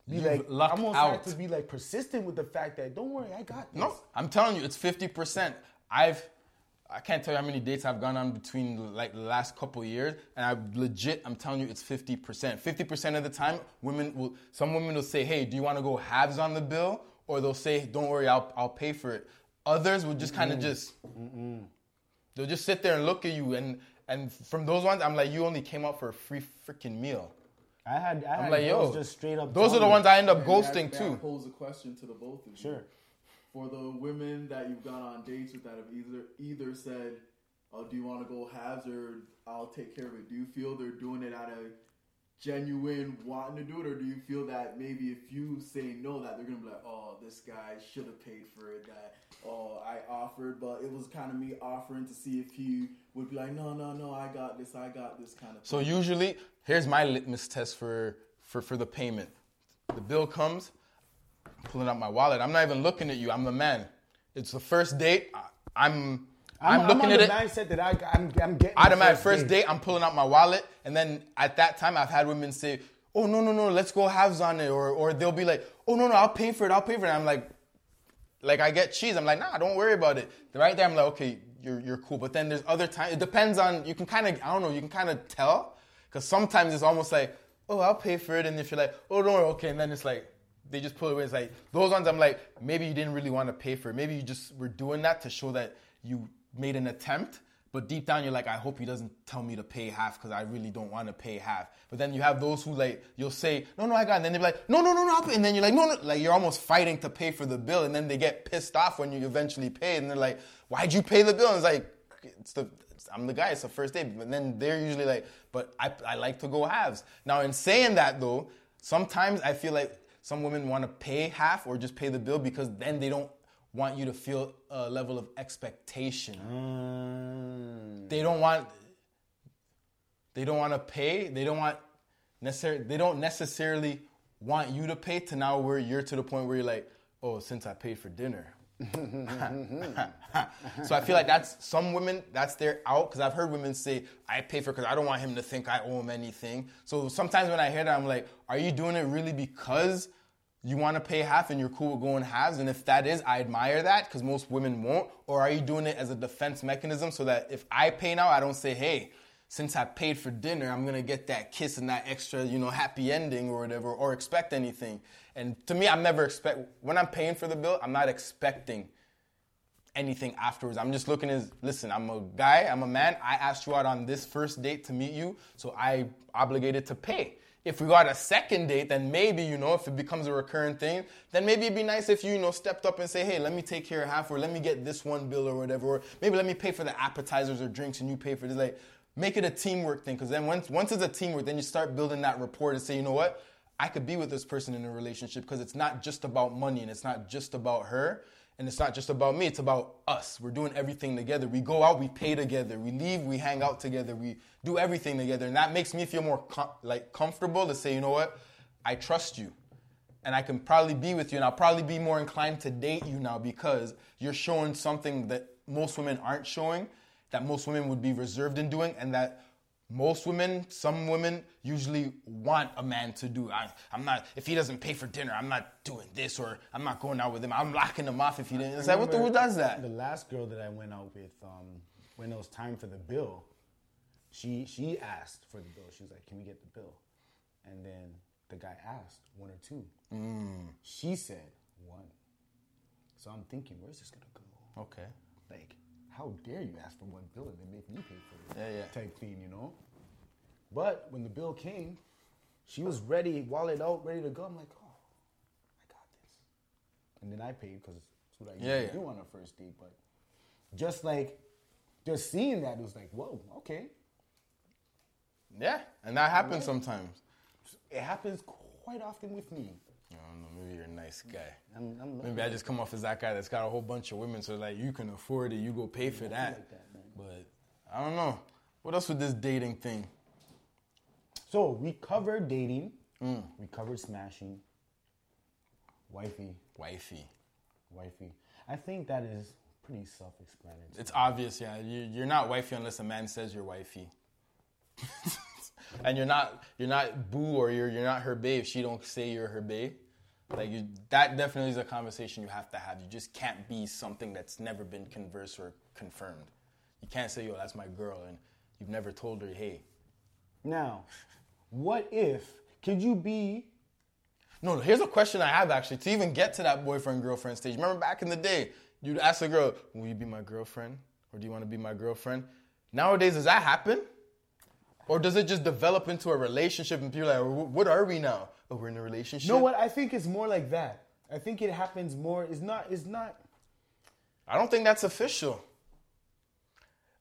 be You've like, I lucked almost out. had to be like persistent with the fact that don't worry, I got this. No, I'm telling you, it's fifty percent. I've, I can't tell you how many dates I've gone on between like the last couple years, and I legit, I'm telling you, it's fifty percent. Fifty percent of the time, women will, some women will say, "Hey, do you want to go halves on the bill?" Or they'll say, "Don't worry, I'll, I'll pay for it." Others will just kind of just, they'll just sit there and look at you, and and from those ones, I'm like, you only came out for a free freaking meal. I had, I I'm had like, yo, just straight up. those are the ones I end up And ghosting that, too. That pose a question to the both of you. Sure. For the women that you've gone on dates with that have either either said, "Oh, do you want to go halves or I'll take care of it"? Do you feel they're doing it out of genuine wanting to do it, or do you feel that maybe if you say no, that they're gonna be like, "Oh, this guy should have paid for it." That oh, I offered, but it was kind of me offering to see if he would be like, "No, no, no, I got this, I got this," kind of. So usually, here's my litmus test for for for the payment. The bill comes, pulling out my wallet. I'm not even looking at you. I'm the man. It's the first date. I, I'm I'm, I'm, looking on at the it. mindset that I, I'm, I'm getting. the Automatic first date. I'm pulling out my wallet, and then at that time, I've had women say, "Oh no no no, let's go halves on it," or or they'll be like, "Oh no no, I'll pay for it. I'll pay for it." And I'm like, like I get cheese. I'm like, nah, don't worry about it. Right there, I'm like, okay, you're you're cool. But then there's other times. It depends on. You can kind of I don't know. You can kind of tell because sometimes it's almost like, oh, I'll pay for it, and if you're like, oh, don't worry, okay, and then it's like. They just pull away. It's like those ones. I'm like, maybe you didn't really want to pay for it. Maybe you just were doing that to show that you made an attempt. But deep down, you're like, I hope he doesn't tell me to pay half because I really don't want to pay half. But then you have those who like, you'll say, no, no, I got it. And then they're like, no, no, no, no, And then you're like, no, no. Like, you're almost fighting to pay for the bill. And then they get pissed off when you eventually pay. And they're like, why'd you pay the bill? And it's like, it's the, I'm the guy, it's the first day. But then they're usually like, but I, I like to go halves. Now, in saying that though, sometimes I feel like some women want to pay half or just pay the bill because then they don't want you to feel a level of expectation. Mm. They don't want they don't want to pay. They don't want necessarily they don't necessarily want you to pay to now where you're to the point where you're like, "Oh, since I paid for dinner." so I feel like that's some women that's their out because I've heard women say I pay for because I don't want him to think I owe him anything. So sometimes when I hear that, I'm like, are you doing it really because you want to pay half and you're cool with going halves? And if that is, I admire that because most women won't. Or are you doing it as a defense mechanism so that if I pay now, I don't say, hey, since I paid for dinner, I'm gonna get that kiss and that extra, you know, happy ending or whatever, or expect anything. And to me, I'm never expect when I'm paying for the bill, I'm not expecting anything afterwards. I'm just looking as listen, I'm a guy, I'm a man. I asked you out on this first date to meet you, so I obligated to pay. If we got a second date, then maybe, you know, if it becomes a recurrent thing, then maybe it'd be nice if you, you know, stepped up and say, hey, let me take care of half, or let me get this one bill or whatever, or maybe let me pay for the appetizers or drinks and you pay for this. Like, make it a teamwork thing, because then once, once it's a teamwork, then you start building that rapport and say, you know what, I could be with this person in a relationship because it's not just about money and it's not just about her and it's not just about me, it's about us. We're doing everything together. We go out, we pay together. We leave, we hang out together. We do everything together. And that makes me feel more com- like comfortable to say, you know what? I trust you. And I can probably be with you and I'll probably be more inclined to date you now because you're showing something that most women aren't showing, that most women would be reserved in doing and that most women, some women usually want a man to do. I, am not, if he doesn't pay for dinner, I'm not doing this or I'm not going out with him. I'm locking him off if he didn't. It's like, what the, who does that? The last girl that I went out with, um, when it was time for the bill, she she asked for the bill. She was like, "Can we get the bill?" And then the guy asked one or two. She said one. So I'm thinking, where's this gonna go? Okay. Like, how dare you ask for one bill and then make me pay for it? Yeah, yeah. Type thing, you know. But when the bill came, she was ready, wallet out, ready to go. I'm like, oh, I got this. And then I paid because it's what I usually Yeah, yeah. do on a first date. But just like, just seeing that, it was like, whoa, okay. Yeah, and that happens sometimes. It happens quite often with me. I don't know, maybe you're a nice guy. I'm, I'm Maybe I just come off as that guy that's got a whole bunch of women, so like you can afford it, you go pay for that. like that. But I don't know. What else with this dating thing? So we covered dating, Mm. we covered smashing, wifey, Wifey. wifey. I think that is pretty self-explanatory. It's obvious, yeah. You, you're not wifey unless a man says you're wifey. and you're not you're not boo or you're you're not her babe. She don't say you're her babe. Like you, that definitely is a conversation you have to have. You just can't be something that's never been conversed or confirmed. You can't say, "Yo, that's my girl," and you've never told her, "Hey." Now, what if could you be No, no, here's a question I have actually to even get to that boyfriend girlfriend stage. Remember back in the day, you'd ask a girl, "Will you be my girlfriend?" or "Do you want to be my girlfriend?" Nowadays, does that happen? Or does it just develop into a relationship and people are like, what are we now? Oh, we're in a relationship. No, what? I think it's more like that. I think it happens more. It's not. It's not. I don't think that's official.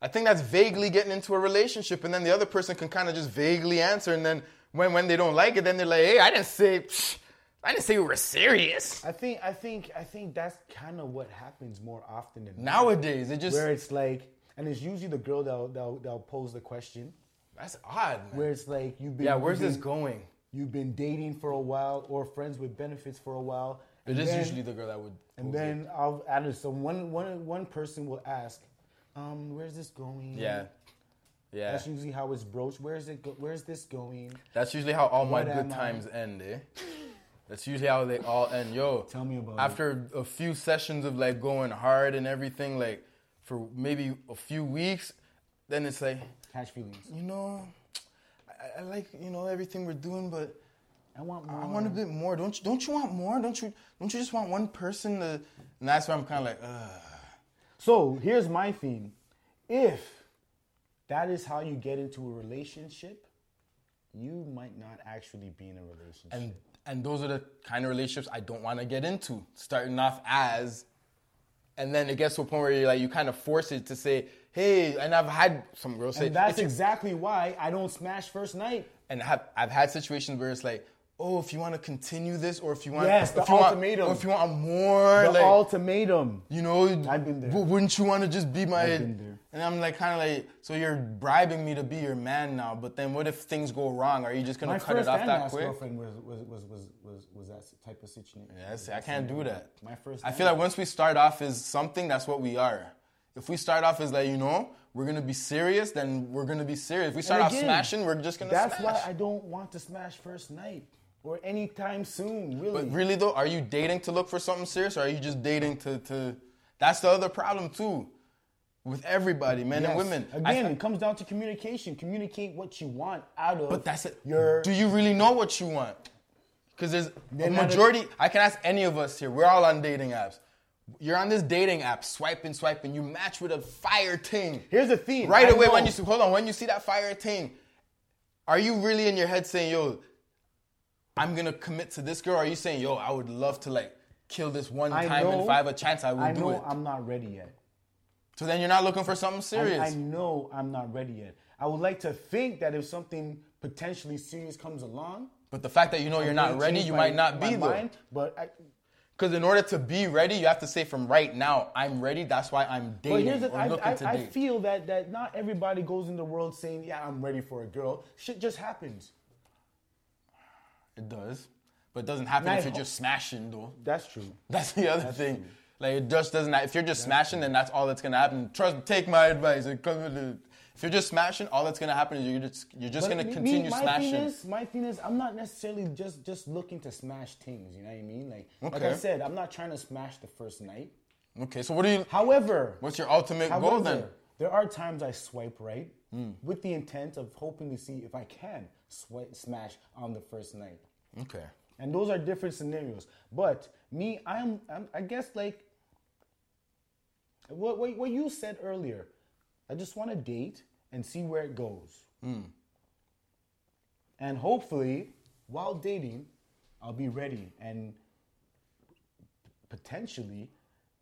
I think that's vaguely getting into a relationship, and then the other person can kind of just vaguely answer, and then when, when they don't like it, then they're like, "Hey, I didn't say, psh, I didn't say we were serious." I think. I think. I think that's kind of what happens more often than. Nowadays, it just where it's like, and it's usually the girl that'll that'll, that'll pose the question. That's odd. Man. Where it's like you've been. yeah, where's you've this going? You've been dating for a while, or friends with benefits for a while. It is then- usually the girl that would. And pose it. then I'll add it. So one, one, one person will ask, um, "Where's this going?" yeah, yeah. That's usually how it's broached. Where's it? Go- where's this going? That's usually how all my good I? times end, eh? That's usually how they all end. Yo, Tell me about it. after a few sessions of like going hard and everything, like for maybe a few weeks, then it's like, Feelings. you know, I, I like you know everything we're doing, but I want more. I want a bit more. Don't you? Don't you want more? Don't you? Don't you just want one person to? And that's where I'm kind of like, Ugh. So here's my theme: if that is how you get into a relationship, you might not actually be in a relationship. And and those are the kind of relationships I don't want to get into. Starting off as, and then it gets to a point where you're like you kind of force it to say, hey, and I've had some girls say, And that's "If exactly why I don't smash first night. and have, I've had situations where it's like, oh, if you want to continue this, or if you want, Yes, the if you want- ultimatum. or if you want more, The like, ultimatum. you know, I've been there. wouldn't you want to just be my? I've been there. And I'm like, kind of like, so you're bribing me to be your man now, but then what if things go wrong? Are you just gonna My cut it first off that quick? girlfriend was was, was, was, was was that type of situation. Yeah, I can't do that. My first. I feel like once we start off as something, that's what we are. If we start off as like, you know, we're gonna be serious, then we're gonna be serious. If we start And off smashing, we're just gonna That's smash. why I don't want to smash first night or anytime soon. Really. But really though, are you dating to look for something serious, or are you just dating to to? That's the other problem too, with everybody, men and Yes. women. I- Again, it comes down to communication. Communicate what you want out of. but that's it. Your Do you really know what you want? Because there's a Then a- majority. I can ask any of us here. We're all on dating apps. You're on this dating app, swiping, swiping. You match with a fire ting. Here's the thing. Right I away know- when you see, hold on, when you see that fire ting, are you really in your head saying, "Yo, I'm gonna commit to this girl"? Or are you saying, "Yo, I would love to like kill this one I time, and if I have a chance, I will I do know it"? I'm not ready yet. so then you're not looking for something serious. I know I'm not ready yet. I would like to think that if something potentially serious comes along, but the fact that you know you're I'm not gonna ready, you my- might not be mind, But I, Because in order to be ready, you have to say from right now, I'm ready. That's why I'm But dating here's the or I, looking I, to I date. feel that that not everybody goes in the world saying, "Yeah, I'm ready for a girl." Shit just happens. it does, but it doesn't happen And if you're ho- just smashing though. That's true. That's the other thing. Like it just doesn't. If you're just smashing, then that's all that's gonna happen. Trust. Take my advice. It comes with it. If you're just smashing, all that's gonna happen is you're just you're just But gonna me- continue my smashing. Thing is, my thing is, I'm not necessarily just just looking to smash things. You know what I mean? Like, like I said, I'm not trying to smash the first night. okay, so what do you? However, What's your ultimate however, goal then? there are times I swipe right Hmm. with the intent of hoping to see if I can swipe smash on the first night. Okay. And those are different scenarios. But me, I'm, I'm I guess like what, what what you said earlier. I just want to date and see where it goes. And hopefully, while dating, I'll be ready and potentially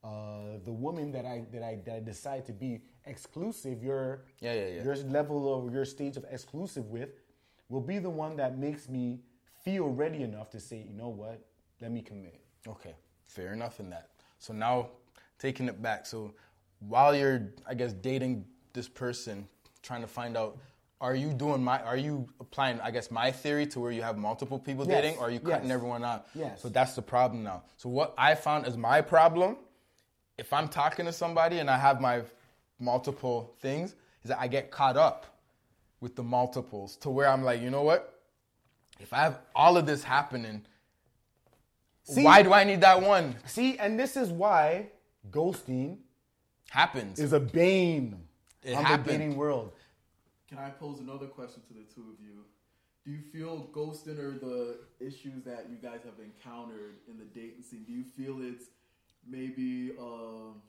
uh, the woman that I that I that I decide to be exclusive, your Yeah, yeah, yeah. your level of your stage of exclusive with, will be the one that makes me feel ready enough to say, you know what, let me commit. Okay, fair enough in that. So now, taking it back. So while you're, I guess, dating this person, trying to find out, are you doing my, are you applying, I guess, my theory to where you have multiple people Yes, dating, or are you cutting yes. everyone out? Yes. So that's the problem now. So what I found is my problem, if I'm talking to somebody and I have my multiple things, is that I get caught up with the multiples to where I'm like, you know what? If I have all of this happening, See? why do I need that one? See, and this is why ghosting Happens. is a bane It on happened. the dating world. Can I pose another question to the two of you? Do you feel ghosting or the issues that you guys have encountered in the dating scene? Do you feel it's maybe um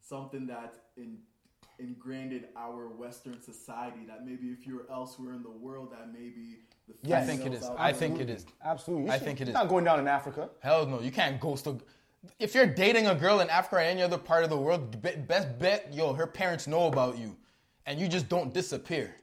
something that's in, ingrained in our Western society? That maybe if you're elsewhere in the world, that maybe the Yes. I think it females I think it is. Absolutely. I It's- think it's not going down in Africa. Hell no, you can't ghost a. If you're dating a girl in Africa or any other part of the world, be- best bet, yo, her parents know about you, and you just don't disappear.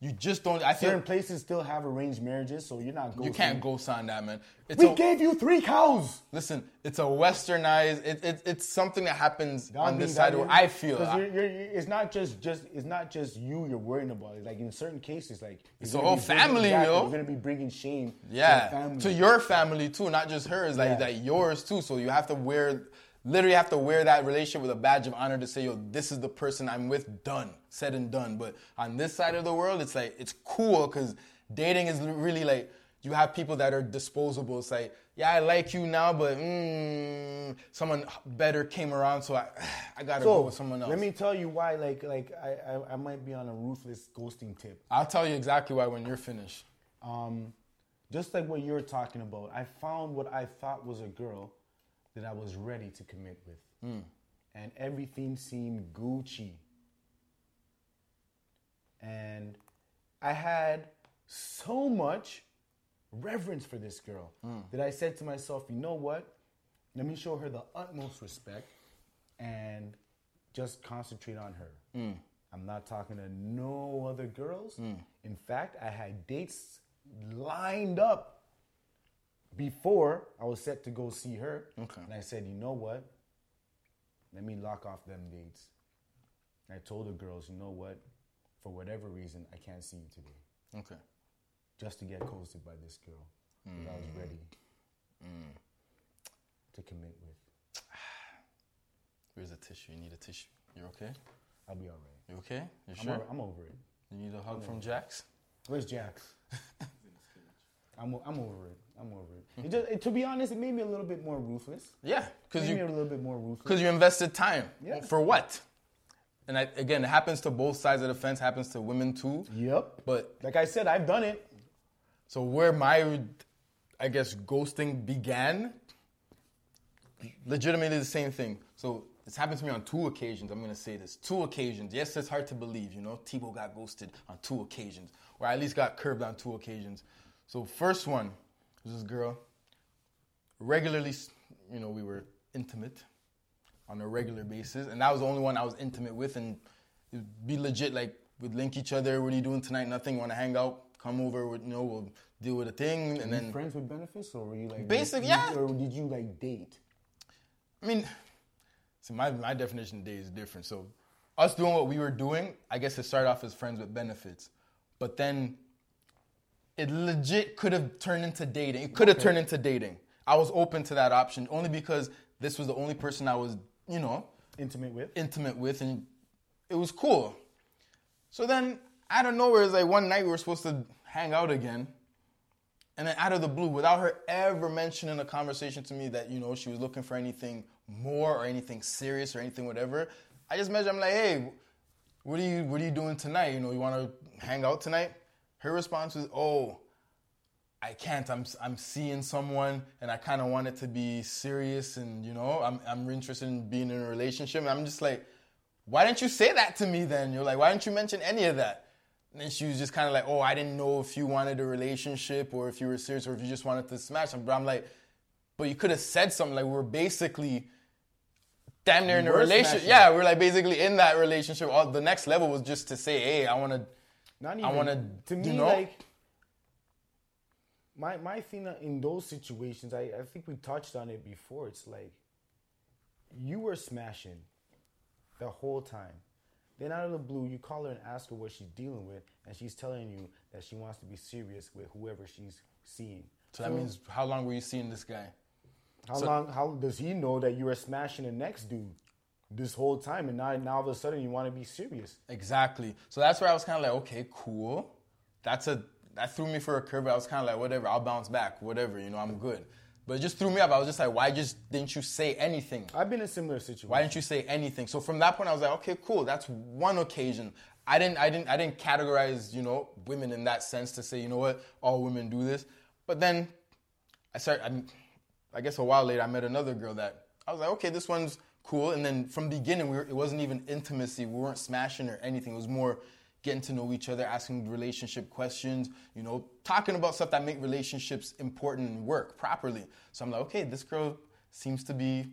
You just don't. I think Certain feel places still have arranged marriages, so you're not ghosting. you can't ghost on that, man. It's We a, gave you three cows. listen. It's a westernized. It, it, it's something that happens on this side. Where I feel. you're, you're, it's not just just it's not just you you're worrying about. It's like in certain cases, like It's the whole bringing- family, yo. You're gonna be bringing shame. to Yeah, the family. to your family too, not just hers, like Yeah. like yours too. So you have to wear, literally have to wear that relationship with a badge of honor to say, yo, this is the person I'm with. Done, said and done. But on this side of the world, it's like it's cool because dating is really like you have people that are disposable. It's like, yeah, I like you now, but mm, someone better came around, so I I gotta So go with someone else. let me tell you why. Like like I, I I might be on a ruthless ghosting tip. I'll tell you exactly why when you're finished. Um, just like what you're talking about, I found what I thought was a girl that I was ready to commit with, Hmm. and everything seemed Gucci. and I had so much reverence for this girl hmm. that I said to myself, you know what? Let me show her the utmost respect and just concentrate on her. Hmm. I'm not talking to no other girls. Hmm. In fact, I had dates lined up before I was set to go see her. Okay. And I said, you know what? Let me lock off them dates. I told the girls, you know what? For whatever reason, I can't see you today. Okay. Just to get coasted by this girl that I was mm. ready mm. to commit with. Where's the tissue? You need a tissue. You're okay? I'll be all right. You okay? You I'm, sure? over, I'm over it. You need a hug from Jax? Where's Jax? I'm, I'm over it. I'm over it. it, just, it. To be honest, it made me a little bit more ruthless. Yeah, because Made me a you little bit more ruthless. because you invested time. Yeah. For what? And I, again, it happens to both sides of the fence. Happens to women too. Yep. But Like I said, I've done it. so where my, I guess, ghosting began, legitimately the same thing. So it's happened to me on two occasions. I'm gonna say this: two occasions. Yes, it's hard to believe. You know, Tebow got ghosted on two occasions, or at least got curved on two occasions. So first one was this girl. Regularly, you know, we were intimate on a regular basis, and that was the only one I was intimate with, and it'd be legit. Like we'd link each other. What are you doing tonight? Nothing. Want to hang out? Come over. with- You know, we'll deal with a thing, and Were you then friends with benefits, or were you like Basic, you- yeah. Or did you like date? I mean, see, my, my definition of day is different. So, us doing what we were doing, I guess it started off as friends with benefits. But then it legit could have turned into dating. It could have turned into dating. I was open to that option only because this was the only person I was, you know, Intimate with? intimate with, and it was cool. So then, out of nowhere, it's like one night we were supposed to hang out again. And then out of the blue, without her ever mentioning a conversation to me that, you know, she was looking for anything more or anything serious or anything whatever, I just messaged, I'm like, hey, what are you what are you doing tonight? You know, you wanna hang out tonight? Her response was, Oh, I can't. I'm I'm seeing someone and I kinda want it to be serious and you know, I'm I'm interested in being in a relationship. And I'm just like, why didn't you say that to me then? You're like, why didn't you mention any of that? And then she was just kind of like, oh, I didn't know if you wanted a relationship or if you were serious or if you just wanted to smash. But I'm like, but you could have said something like, we're basically damn near in a relationship. Yeah, we're like basically in that relationship. All, the next level was just to say, hey, I want to. Not I even. wanna, To you me, know? like my my thing in those situations, I, I think we touched on it before. It's like you were smashing the whole time. Then out of the blue, you call her and ask her what she's dealing with, and she's telling you that she wants to be serious with whoever she's seeing. So that means, how long were you seeing this guy? How so- long? How does he know that you were smashing the next dude this whole time, and now now all of a sudden you want to be serious? Exactly. So that's where I was kind of like, okay, cool. That's a that threw me for a curve. I was kind of like, whatever, I'll bounce back, whatever, you know, I'm good. But it just threw me up. I was just like, why just didn't you say anything? I've been in a similar situation. Why didn't you say anything? So from that point, I was like, okay, cool. That's one occasion. I didn't, I didn't, I didn't categorize, you know, women in that sense to say, you know what, all women do this. But then I started. I, I guess a while later, I met another girl that I was like, okay, this one's cool. And then from the beginning, we were, it wasn't even intimacy. We weren't smashing or anything. It was more getting to know each other, asking relationship questions, you know, talking about stuff that make relationships important and work properly. So I'm like, okay, this girl seems to be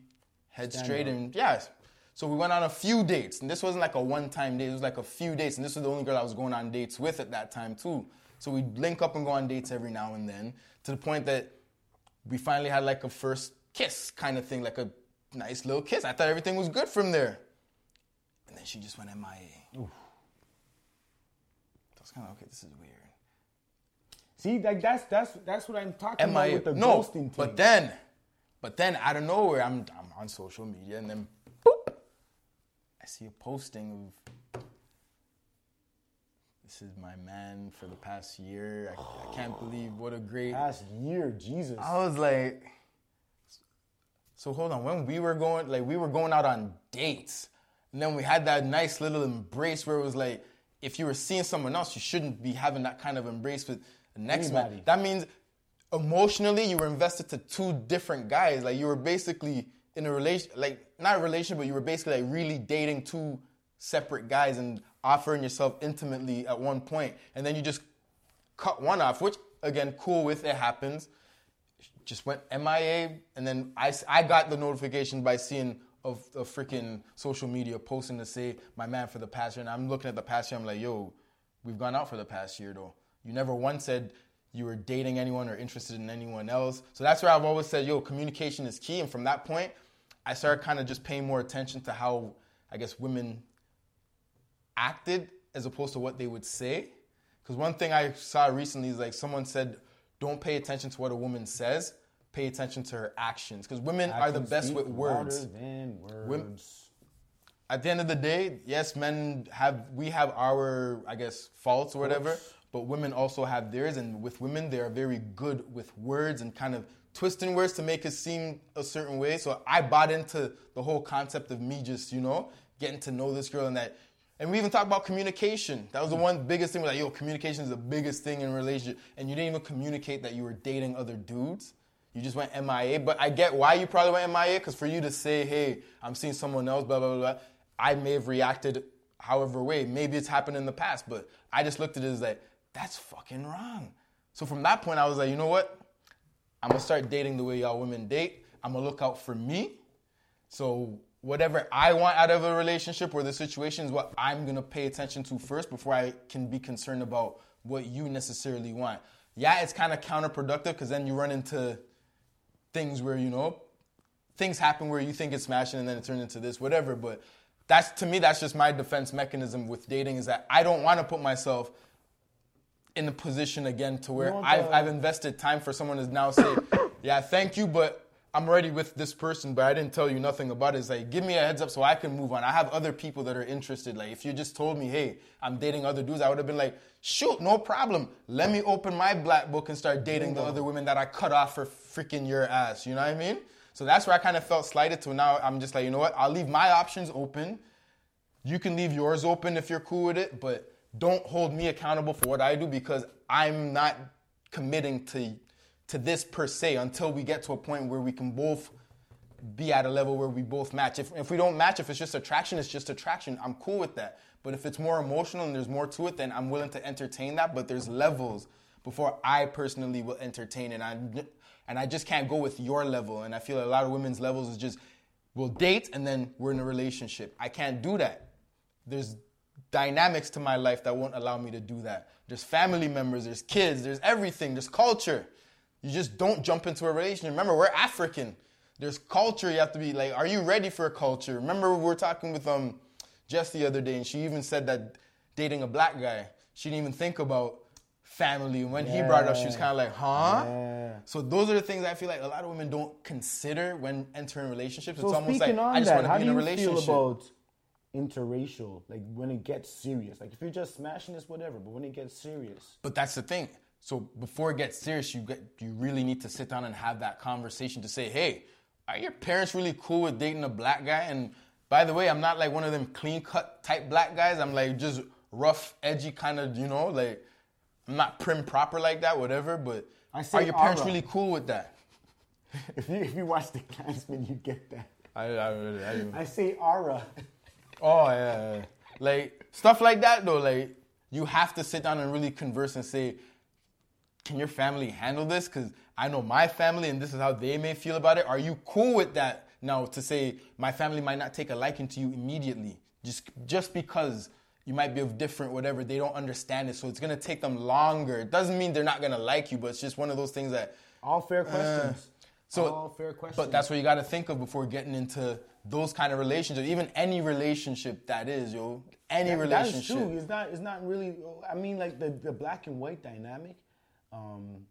head Stand straight up. and yes. So we went on a few dates, and this wasn't like a one-time date. It was like a few dates, and this was the only girl I was going on dates with at that time too. So we'd link up and go on dates every now and then, to the point that we finally had like a first kiss kind of thing, like a nice little kiss. I thought everything was good from there, and then she just went MIA. I was kind of okay. This is weird. See, like that's that's that's what I'm talking about with the no, ghosting thing. but then, but then out of nowhere, I'm I'm on social media, and then boop, I see a posting of this is my man for the past year. I, I can't believe what a great. last year, Jesus. I was like, so hold on. When we were going, like we were going out on dates, and then we had that nice little embrace where it was like, if you were seeing someone else, you shouldn't be having that kind of embrace with the next man. That means emotionally you were invested to two different guys. Like you were basically in a relation, like not a relationship, but you were basically like really dating two separate guys. And offering yourself intimately at one point, and then you just cut one off, which again, cool with it happens. Just went MIA, and then I, I got the notification by seeing of a freaking social media posting to say my man for the past year, and I'm looking at the past year. I'm like, yo, we've gone out for the past year though. You never once said you were dating anyone or interested in anyone else. So that's where I've always said, yo, communication is key. And from that point, I started kind of just paying more attention to how I guess women acted as opposed to what they would say. Because one thing I saw recently is like someone said, don't pay attention to what a woman says, pay attention to her actions. Because women are the best with words. words. Women- At the end of the day, yes, men have we have our I guess faults or whatever, but women also have theirs. And with women, they are very good with words and kind of twisting words to make it seem a certain way. So I bought into the whole concept of me just you know getting to know this girl and that. And we even talked about communication. That was the one biggest thing. Like, yo, communication is the biggest thing in a relationship. And you didn't even communicate that you were dating other dudes. You just went MIA. But I get why you probably went MIA, because for you to say, hey, I'm seeing someone else, blah, blah, blah, I may have reacted however way. Maybe it's happened in the past, but I just looked at it as like, that's fucking wrong. So from that point, I was like, you know what? I'm gonna start dating the way y'all women date. I'm gonna look out for me. So whatever I want out of a relationship or the situation is what I'm gonna pay attention to first before I can be concerned about what you necessarily want. Yeah, it's kind of counterproductive because then you run into things where you know things happen where you think it's smashing and then it turns into this, whatever. But that's to me, that's just my defense mechanism with dating is that I don't want to put myself in a position again to where I've, I've invested time for someone to now say, yeah, thank you, but I'm already with this person, but I didn't tell you nothing about it. It's like, give me a heads up so I can move on. I have other people that are interested. Like, if you just told me, hey, I'm dating other dudes, I would have been like, shoot, no problem. Let me open my black book and start dating the other women that I cut off for freaking your ass. You know what I mean? So that's where I kind of felt slighted to. Now I'm just like, you know what? I'll leave my options open. You can leave yours open if you're cool with it, but don't hold me accountable for what I do because I'm not committing to to this per se until we get to a point where we can both be at a level where we both match. If, if we don't match, if it's just attraction, it's just attraction. I'm cool with that. But if it's more emotional and there's more to it, then I'm willing to entertain that. But there's levels before I personally will entertain. And, and I just can't go with your level. And I feel a lot of women's levels is just we'll date and then we're in a relationship. I can't do that. There's dynamics to my life that won't allow me to do that. There's family members, there's kids, there's everything, there's culture. You just don't jump into a relationship. Remember, we're African. There's culture. You have to be like, are you ready for a culture? Remember, we were talking with um Jess the other day, and she even said that dating a black guy, she didn't even think about family. And when he brought it up, she was kind of like, huh? Yeah. So those are the things I feel like a lot of women don't consider when entering relationships. So it's almost like I just that, want to be in a you relationship. feel about interracial? Like when it gets serious. Like if you're just smashing this, whatever. But when it gets serious, But that's the thing. So before it gets serious, you get you really need to sit down and have that conversation to say, hey, are your parents really cool with dating a black guy? And by the way, I'm not like one of them clean cut type black guys. I'm like just rough, edgy kind of, you know, like I'm not prim proper like that, whatever. But I are your parents aura. really cool with that? if you if you watch the Clansman, you get that. I, I, I, I say aura. Oh yeah, yeah. like stuff like that though. Like you have to sit down and really converse and say, "Can your family handle this?" Because I know my family, and this is how they may feel about it. Are you cool with that now? To say my family might not take a liking to you immediately, just just because you might be of different whatever. They don't understand it, so it's gonna take them longer. It doesn't mean they're not gonna like you, but it's just one of those things that All fair uh, questions. so, all fair questions. but that's what you got to think of before getting into those kind of relationships. Even any relationship that is, yo, any That- relationship. That's true. It's not. It's not really. I mean, like the, the black and white dynamic um,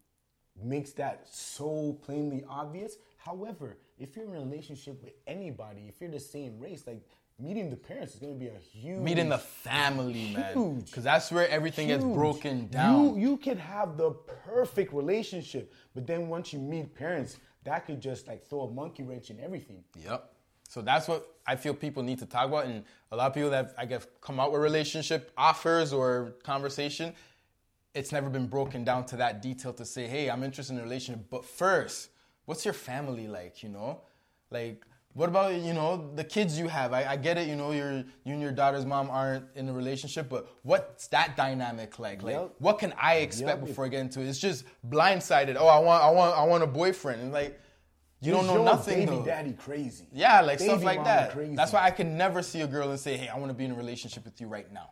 makes that so plainly obvious. However, if you're in a relationship with anybody, if you're the same race, like meeting the parents is going to be a huge Meeting the family, man, Huge. because that's where everything gets broken down. You you could have the perfect relationship, but then once you meet parents, that could just like throw a monkey wrench in everything. Yep. So that's what I feel people need to talk about, and a lot of people that I guess come out with relationship offers or conversation, it's never been broken down to that detail to say, hey, I'm interested in a relationship, but first, what's your family like? You know, like What about you know the kids you have? I, I get it. You know, your you and your daughter's mom aren't in a relationship, but what's that dynamic like? Like, Yep. what can I expect Yep. before I get into it? It's just blindsided. Oh, I want, I want, I want a boyfriend, and like, you don't know nothing. Baby though. daddy crazy. Yeah, like stuff like that. crazy. That's why I can never see a girl and say, "Hey, I want to be in a relationship with you right now."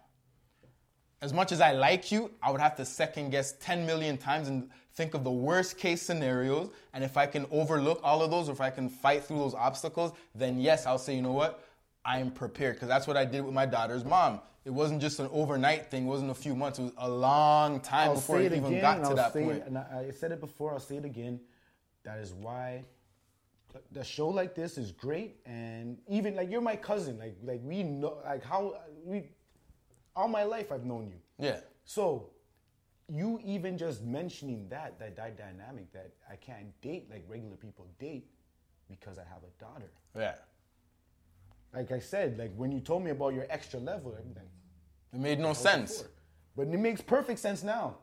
As much as I like you, I would have to second guess 10 million times and think of the worst case scenarios. And if I can overlook all of those, or if I can fight through those obstacles, then yes, I'll say, you know what? I'm prepared. Because that's what I did with my daughter's mom. It wasn't just an overnight thing, it wasn't a few months, it was a long time I'll before it it even got to I'll that point. It, and I I said it before. I'll say it again. That is why the show like this is great. And even like you're my cousin. Like like we know like how we all my life I've known you. Yeah. So you even just mentioning that that that dynamic that I can't date like regular people date because I have a daughter. Yeah. Like I said, like when you told me about your extra level, I'm It made no sense. before. But it makes perfect sense now.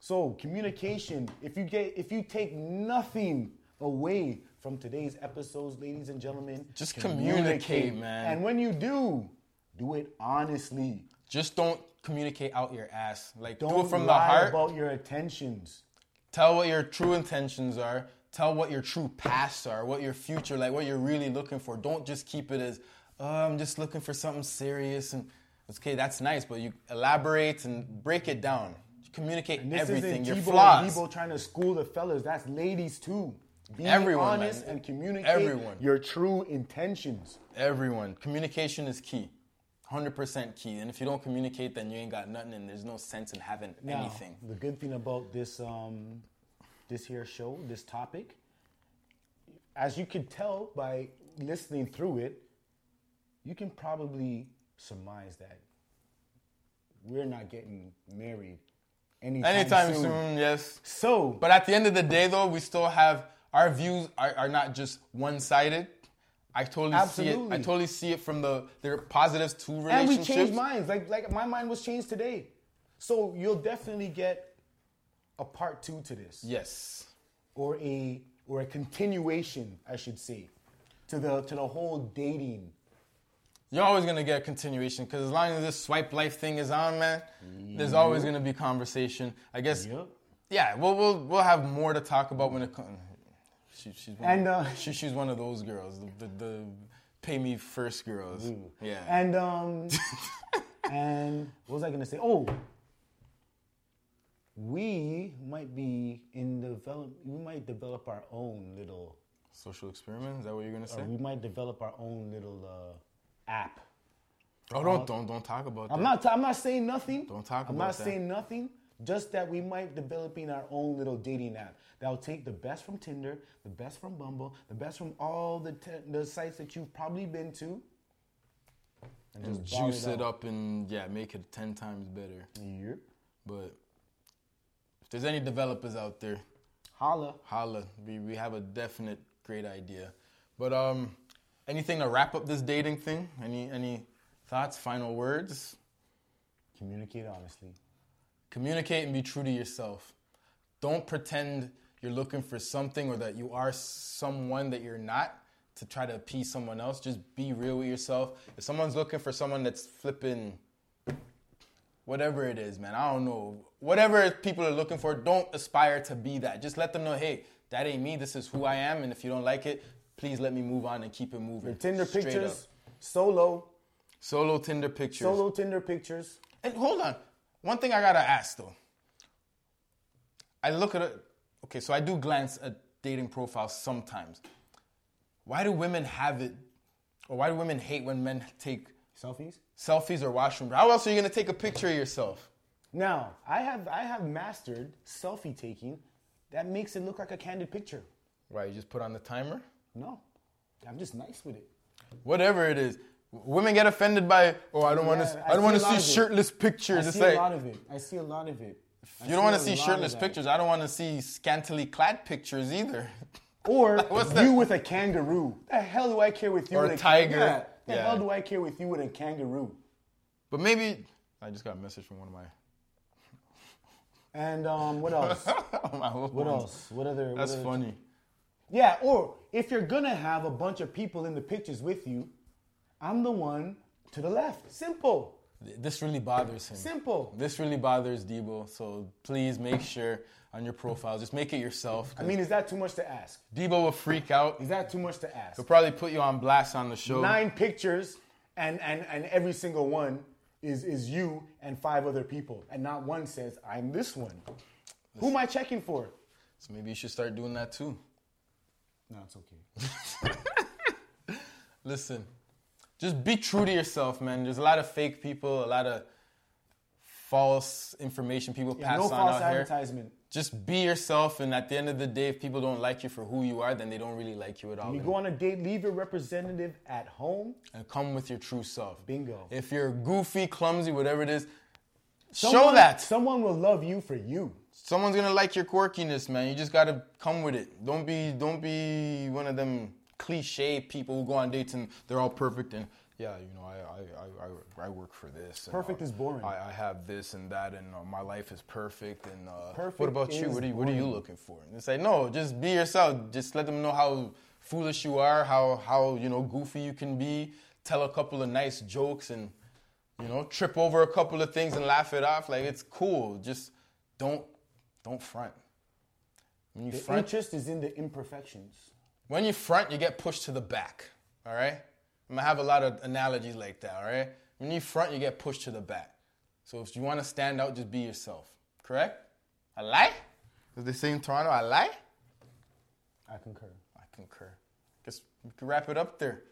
So communication, if you get if you take nothing away from today's episodes, ladies and gentlemen, Just communicate, man. And when you do, do it honestly. Just don't communicate out your ass. Like, Don't do it from the heart. about your intentions. Tell what your true intentions are. Tell what your true pasts are, what your future, like what you're really looking for. Don't just keep it as, oh, I'm just looking for something serious. And okay, that's nice, but you elaborate and break it down. Communicate And this everything, isn't your Tebow flaws. Debo trying to school the fellas. That's ladies too. Be Everyone, honest man. and communicate Everyone. your true intentions. Everyone, communication is key. 100% key. And if you don't communicate, then you ain't got nothing and there's no sense in having Now, anything. the good thing about this um, this here show, this topic, as you could tell by listening through it, you can probably surmise that we're not getting married anytime, Anytime soon. soon, yes. So, But at the end of the day, though, we still have our views are, are not just one sided. I totally see it. I totally see it from the there are positives to relationships. and we changed minds. Like like my mind was changed today. So you'll definitely get a part two to this. Yes. or a or a continuation, I should say, to the to the whole dating. You're always gonna get a continuation because as long as this swipe life thing is on, man, there's always gonna be conversation. I guess. Yep. Yeah, we'll we'll we'll have more to talk about when it comes. She, she's one And, of, uh, she, she's one of those girls, the, the, the pay me first girls. Yeah. And um and what was I gonna say? Oh, we might be in develop. We might develop our own little. Social experiment. Is that what you're gonna say? Or we might develop our own little uh, app. oh, don't don't don't talk about I'm that. not. I'm not saying nothing. Don't talk about that. I'm about not that. saying nothing. Just that we might developing our own little dating app that will take the best from Tinder, the best from Bumble, the best from all the te- the sites that you've probably been to, and, and juice it up and yeah, make it ten times better. Yep. But if there's any developers out there, Holla. holla. We we have a definite great idea. But um, anything to wrap up this dating thing? Any any thoughts? Final words? Communicate honestly. Communicate and be true to yourself. Don't pretend you're looking for something or that you are someone that you're not to try to appease someone else. Just be real with yourself. If someone's looking for someone that's flipping whatever it is, man, I don't know. Whatever people are looking for, don't aspire to be that. Just let them know, hey, that ain't me. This is who I am. And if you don't like it, please let me move on and keep it moving. Your Tinder Straight pictures, up. solo, Solo Tinder pictures. solo Tinder pictures. And hold on. One thing I gotta ask though. I look at it. Okay, so I do glance at dating profiles sometimes. Why do women have it, or why do women hate when men take Selfies. selfies or washroom? How else are you gonna take a picture of yourself? Now, I have I have mastered selfie taking that makes it look like a candid picture. Why you just put on the timer? No. I'm just nice with it. Whatever it is. Women get offended by, oh, I don't want to. I I don't want to see a lot it. shirtless I pictures. It's see like a lot of it. I see a lot of it. I you don't want to see shirtless pictures. I don't want to see scantily clad pictures either. Or What's you that? with a kangaroo. The hell do I care with you Or with a tiger. Yeah. The Yeah. hell do I care with you with a kangaroo? But maybe I just got a message from one of my. And um, what else? my What ones. else? What other? what That's other- funny. Yeah, or if you're gonna have a bunch of people in the pictures with you, I'm the one to the left. Simple. This really bothers him. Simple. This really bothers Debo. So please make sure on your profile, just make it yourself. I mean, is that too much to ask? Debo will freak out. Is that too much to ask? He'll probably put you on blast on the show. Nine pictures, and, and, and every single one is, is you and five other people. And not one says, I'm this one. Who am I checking for? So maybe you should start doing that too. No, it's okay. Listen, just be true to yourself, man. There's a lot of fake people, a lot of false information people Yeah, pass no on false out here. advertisement. Just be yourself, and at the end of the day, if people don't like you for who you are, then they don't really like you at all. When you go on a date, leave your representative at home. and come with your true self. Bingo. If you're goofy, clumsy, whatever it is, show that. Someone will love you for you. Someone's gonna like your quirkiness, man. You just gotta come with it. Don't be don't be one of them cliche people who go on dates and they're all perfect and yeah, you know, I I, I, I, work for this. Perfect is boring. I, I have this and that, and uh, my life is perfect. And uh, Perfect what about you? What are you What are you looking for? And it's like, no, just be yourself. Just let them know how foolish you are, how how you know goofy you can be. Tell a couple of nice jokes and you know trip over a couple of things and laugh it off. Like it's cool. Just don't don't front. When you The front, interest is in the imperfections. When you front, you get pushed to the back. All right. I'm gonna have a lot of analogies like that. All right. When you front, you get pushed to the back. So if you want to stand out, just be yourself. Correct? I lie. As they say in Toronto, I lie. I concur. I concur. Guess we can wrap it up there.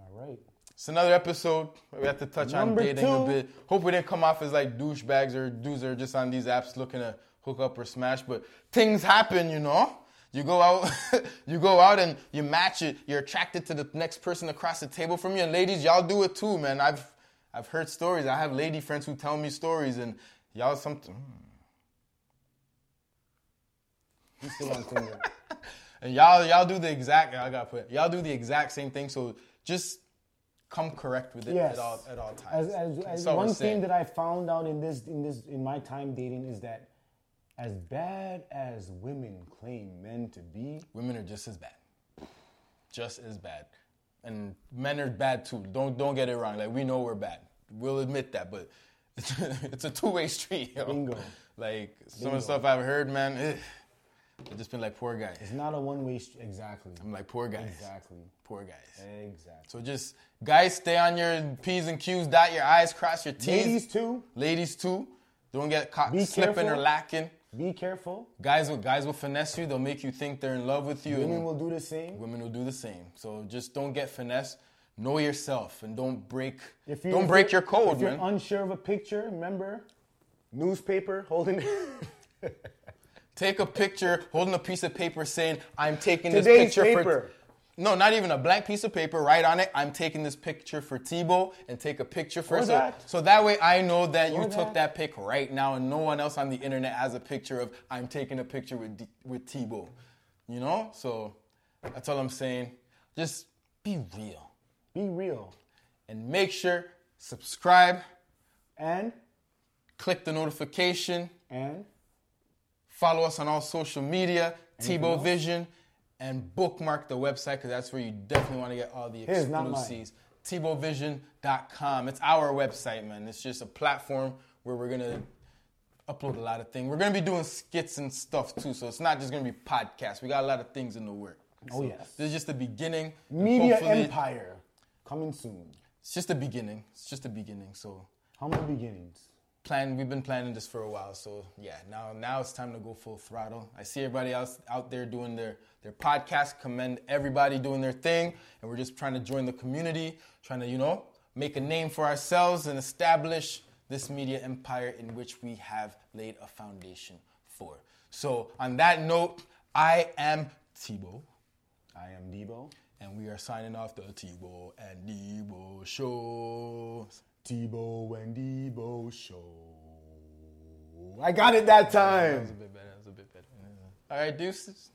All right. It's another episode. We have to touch Number on dating a bit. Hope we didn't come off as like douchebags or dudes that are just on these apps looking to hook up or smash. But things happen, you know. You go out, you go out and you match it. You're attracted to the next person across the table from you. And ladies, y'all do it too, man. I've I've heard stories. I have lady friends who tell me stories, and y'all something. Hmm. He's still on Tinder. And y'all y'all do the exact. I got put. Y'all do the exact same thing. So just come correct with it Yes. at all at all times. As, as, as one thing that I found out in this in this in my time dating is that as bad as women claim men to be, women are just as bad. Just as bad. And men are bad too. Don't don't get it wrong. Like we know we're bad. We'll admit that, but it's, it's a two-way street. Yo. Bingo. Like some of the stuff I've heard, man, eh, I've just been like poor guys. it's not a one way street. Exactly. I'm like poor guys. Exactly. Poor guys. Exactly. So just guys, stay on your p's and q's. Dot your i's, cross your t's. Ladies too, Ladies too. Don't get caught Be slipping or careful. lacking. Be careful. Guys will guys will finesse you. They'll make you think they're in love with you. Women will do the same. Women will do the same. So just don't get finesse. Know yourself and don't break. If you- don't break your code, If you're man. unsure of a picture, remember newspaper holding Take a picture, holding a piece of paper, saying, "I'm taking this picture paper. for." No, not even a blank piece of paper. Write on it, "I'm taking this picture for Tebow," and take a picture for so, that. so that way I know that you Or took that. that pic right now, and no one else on the internet has a picture of "I'm taking a picture with D- with Tebow." You know, so that's all I'm saying. Just be real be real and make sure subscribe, and click the notification. and Follow us on all social media, Anything Tebow else? Vision, and bookmark the website because that's where you definitely want to get all the Here's not mine. exclusives. TebowVision.com. It's our website, man. It's just a platform where we're gonna upload a lot of things. We're gonna be doing skits and stuff too, so it's not just gonna be podcasts. We got a lot of things in the work. Oh, So yes. This is just the beginning. media empire coming soon. It's just the beginning. It's just the beginning. So Humble beginnings. Plan we've been planning this for a while so yeah now now it's time to go full throttle. I see everybody else out there doing their their podcast commend everybody doing their thing and we're just trying to join the community trying to you know make a name for ourselves and establish this media empire in which we have laid a foundation for. So on that note i am Tebow, I am Debo. and we are signing off the Tebow and Debo show Debo and Debo show. I got it that That was time. a bit better. That was a bit better. Yeah. All right, deuces.